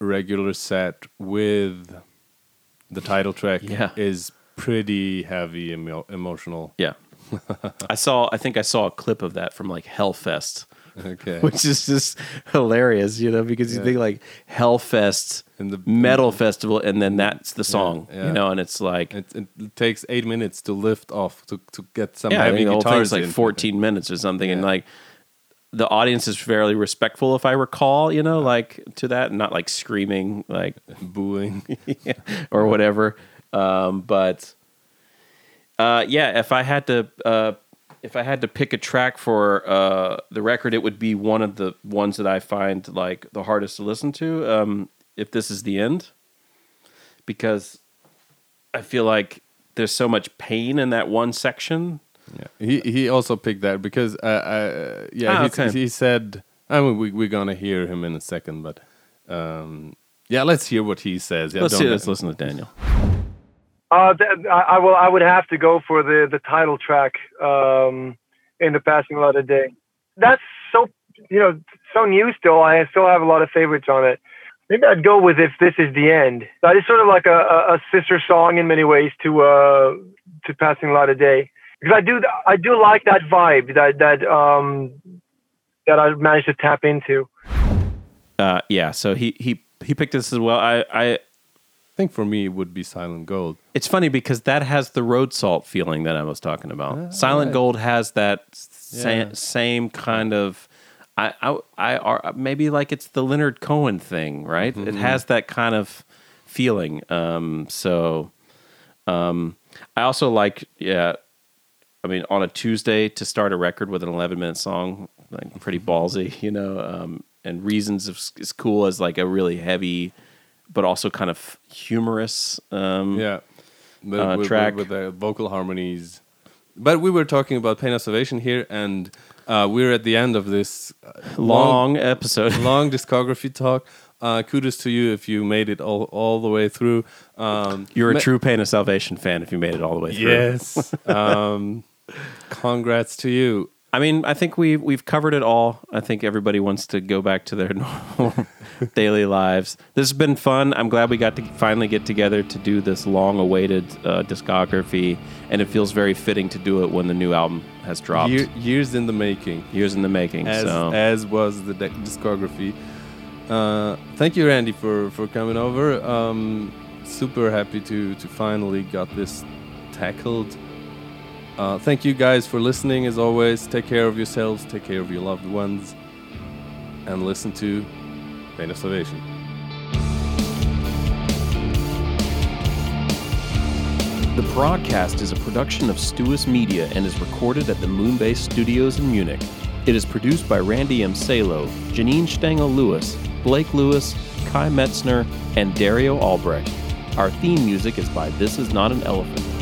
S2: regular set with the title track yeah. is pretty heavy emo- emotional.
S1: Yeah. <laughs> I saw I think I saw a clip of that from like Hellfest
S2: Okay. <laughs>
S1: Which is just hilarious, you know, because you think like Hellfest and the metal festival, and then that's the song, yeah, yeah. you know, and it's like
S2: it, it, takes eight minutes to lift off to, to get some
S1: yeah,
S2: heavy
S1: I mean, the
S2: guitars.
S1: whole thing's like fourteen minutes or something, and like the audience is fairly respectful, if I recall, you know, like to that, not like screaming, like <laughs>
S2: booing <laughs>
S1: or whatever. Um, but uh, yeah, if I had to uh, if I had to pick a track for uh, the record, it would be one of the ones that I find like the hardest to listen to. Um, if this is the end, because I feel like there's so much pain in that one section.
S2: Yeah, he he also picked that because uh, uh yeah ah, okay. he said I mean we we're gonna hear him in a second, but um, yeah, let's hear what he says. Yeah,
S1: let's see. Let's listen to Daniel.
S3: Uh, th- I, will. I would have to go for the the title track um, in the passing light of day. That's so you know so new still. I still have a lot of favorites on it. Maybe I'd go with if this is the end. That is sort of like a, a sister song in many ways to uh, to passing light of day because I do I do like that vibe that that um, that I managed to tap into.
S1: Uh, yeah, so he he he picked this as well. I I
S2: think for me it would be Silent Gold.
S1: It's funny because that has the road salt feeling that I was talking about. Ah, Silent right. Gold has that sa- yeah. same kind of I, I, I are, maybe like it's the Leonard Cohen thing, right? Mm-hmm. It has that kind of feeling. Um, so, um, I also like, yeah. I mean, on a Tuesday to start a record with an 11 minute song, like pretty ballsy, you know. Um, and Reasons is, is cool as like a really heavy, but also kind of humorous. Um,
S2: yeah, uh, with, track with, with the vocal harmonies. But we were talking about Pain of Salvation here, and uh, we're at the end of this
S1: uh, long, long, episode, <laughs>
S2: long discography talk. Uh, kudos to you if you made it all, all the way through. Um,
S1: You're a ma- true Pain of Salvation fan if you made it all the way through.
S2: Yes. <laughs> um, congrats to you.
S1: I mean, I think we we've covered it all. I think everybody wants to go back to their <laughs> normal daily lives. This has been fun. I'm glad we got to finally get together to do this long-awaited uh, discography, and it feels very fitting to do it when the new album has dropped. Year,
S2: years in the making.
S1: Years in the making.
S2: As
S1: so.
S2: as was the discography. Uh, thank you, Randy, for for coming over. Um, super happy to to finally got this tackled uh, thank you guys for listening. As always, take care of yourselves, take care of your loved ones, and listen to Pain of Salvation.
S1: The broadcast is a production of Stuus Media and is recorded at the Moonbase Studios in Munich. It is produced by Randy M. Salo, Janine Stengel Lewis, Blake Lewis, Kai Metzner, and Dario Albrecht. Our theme music is by This Is Not an Elephant.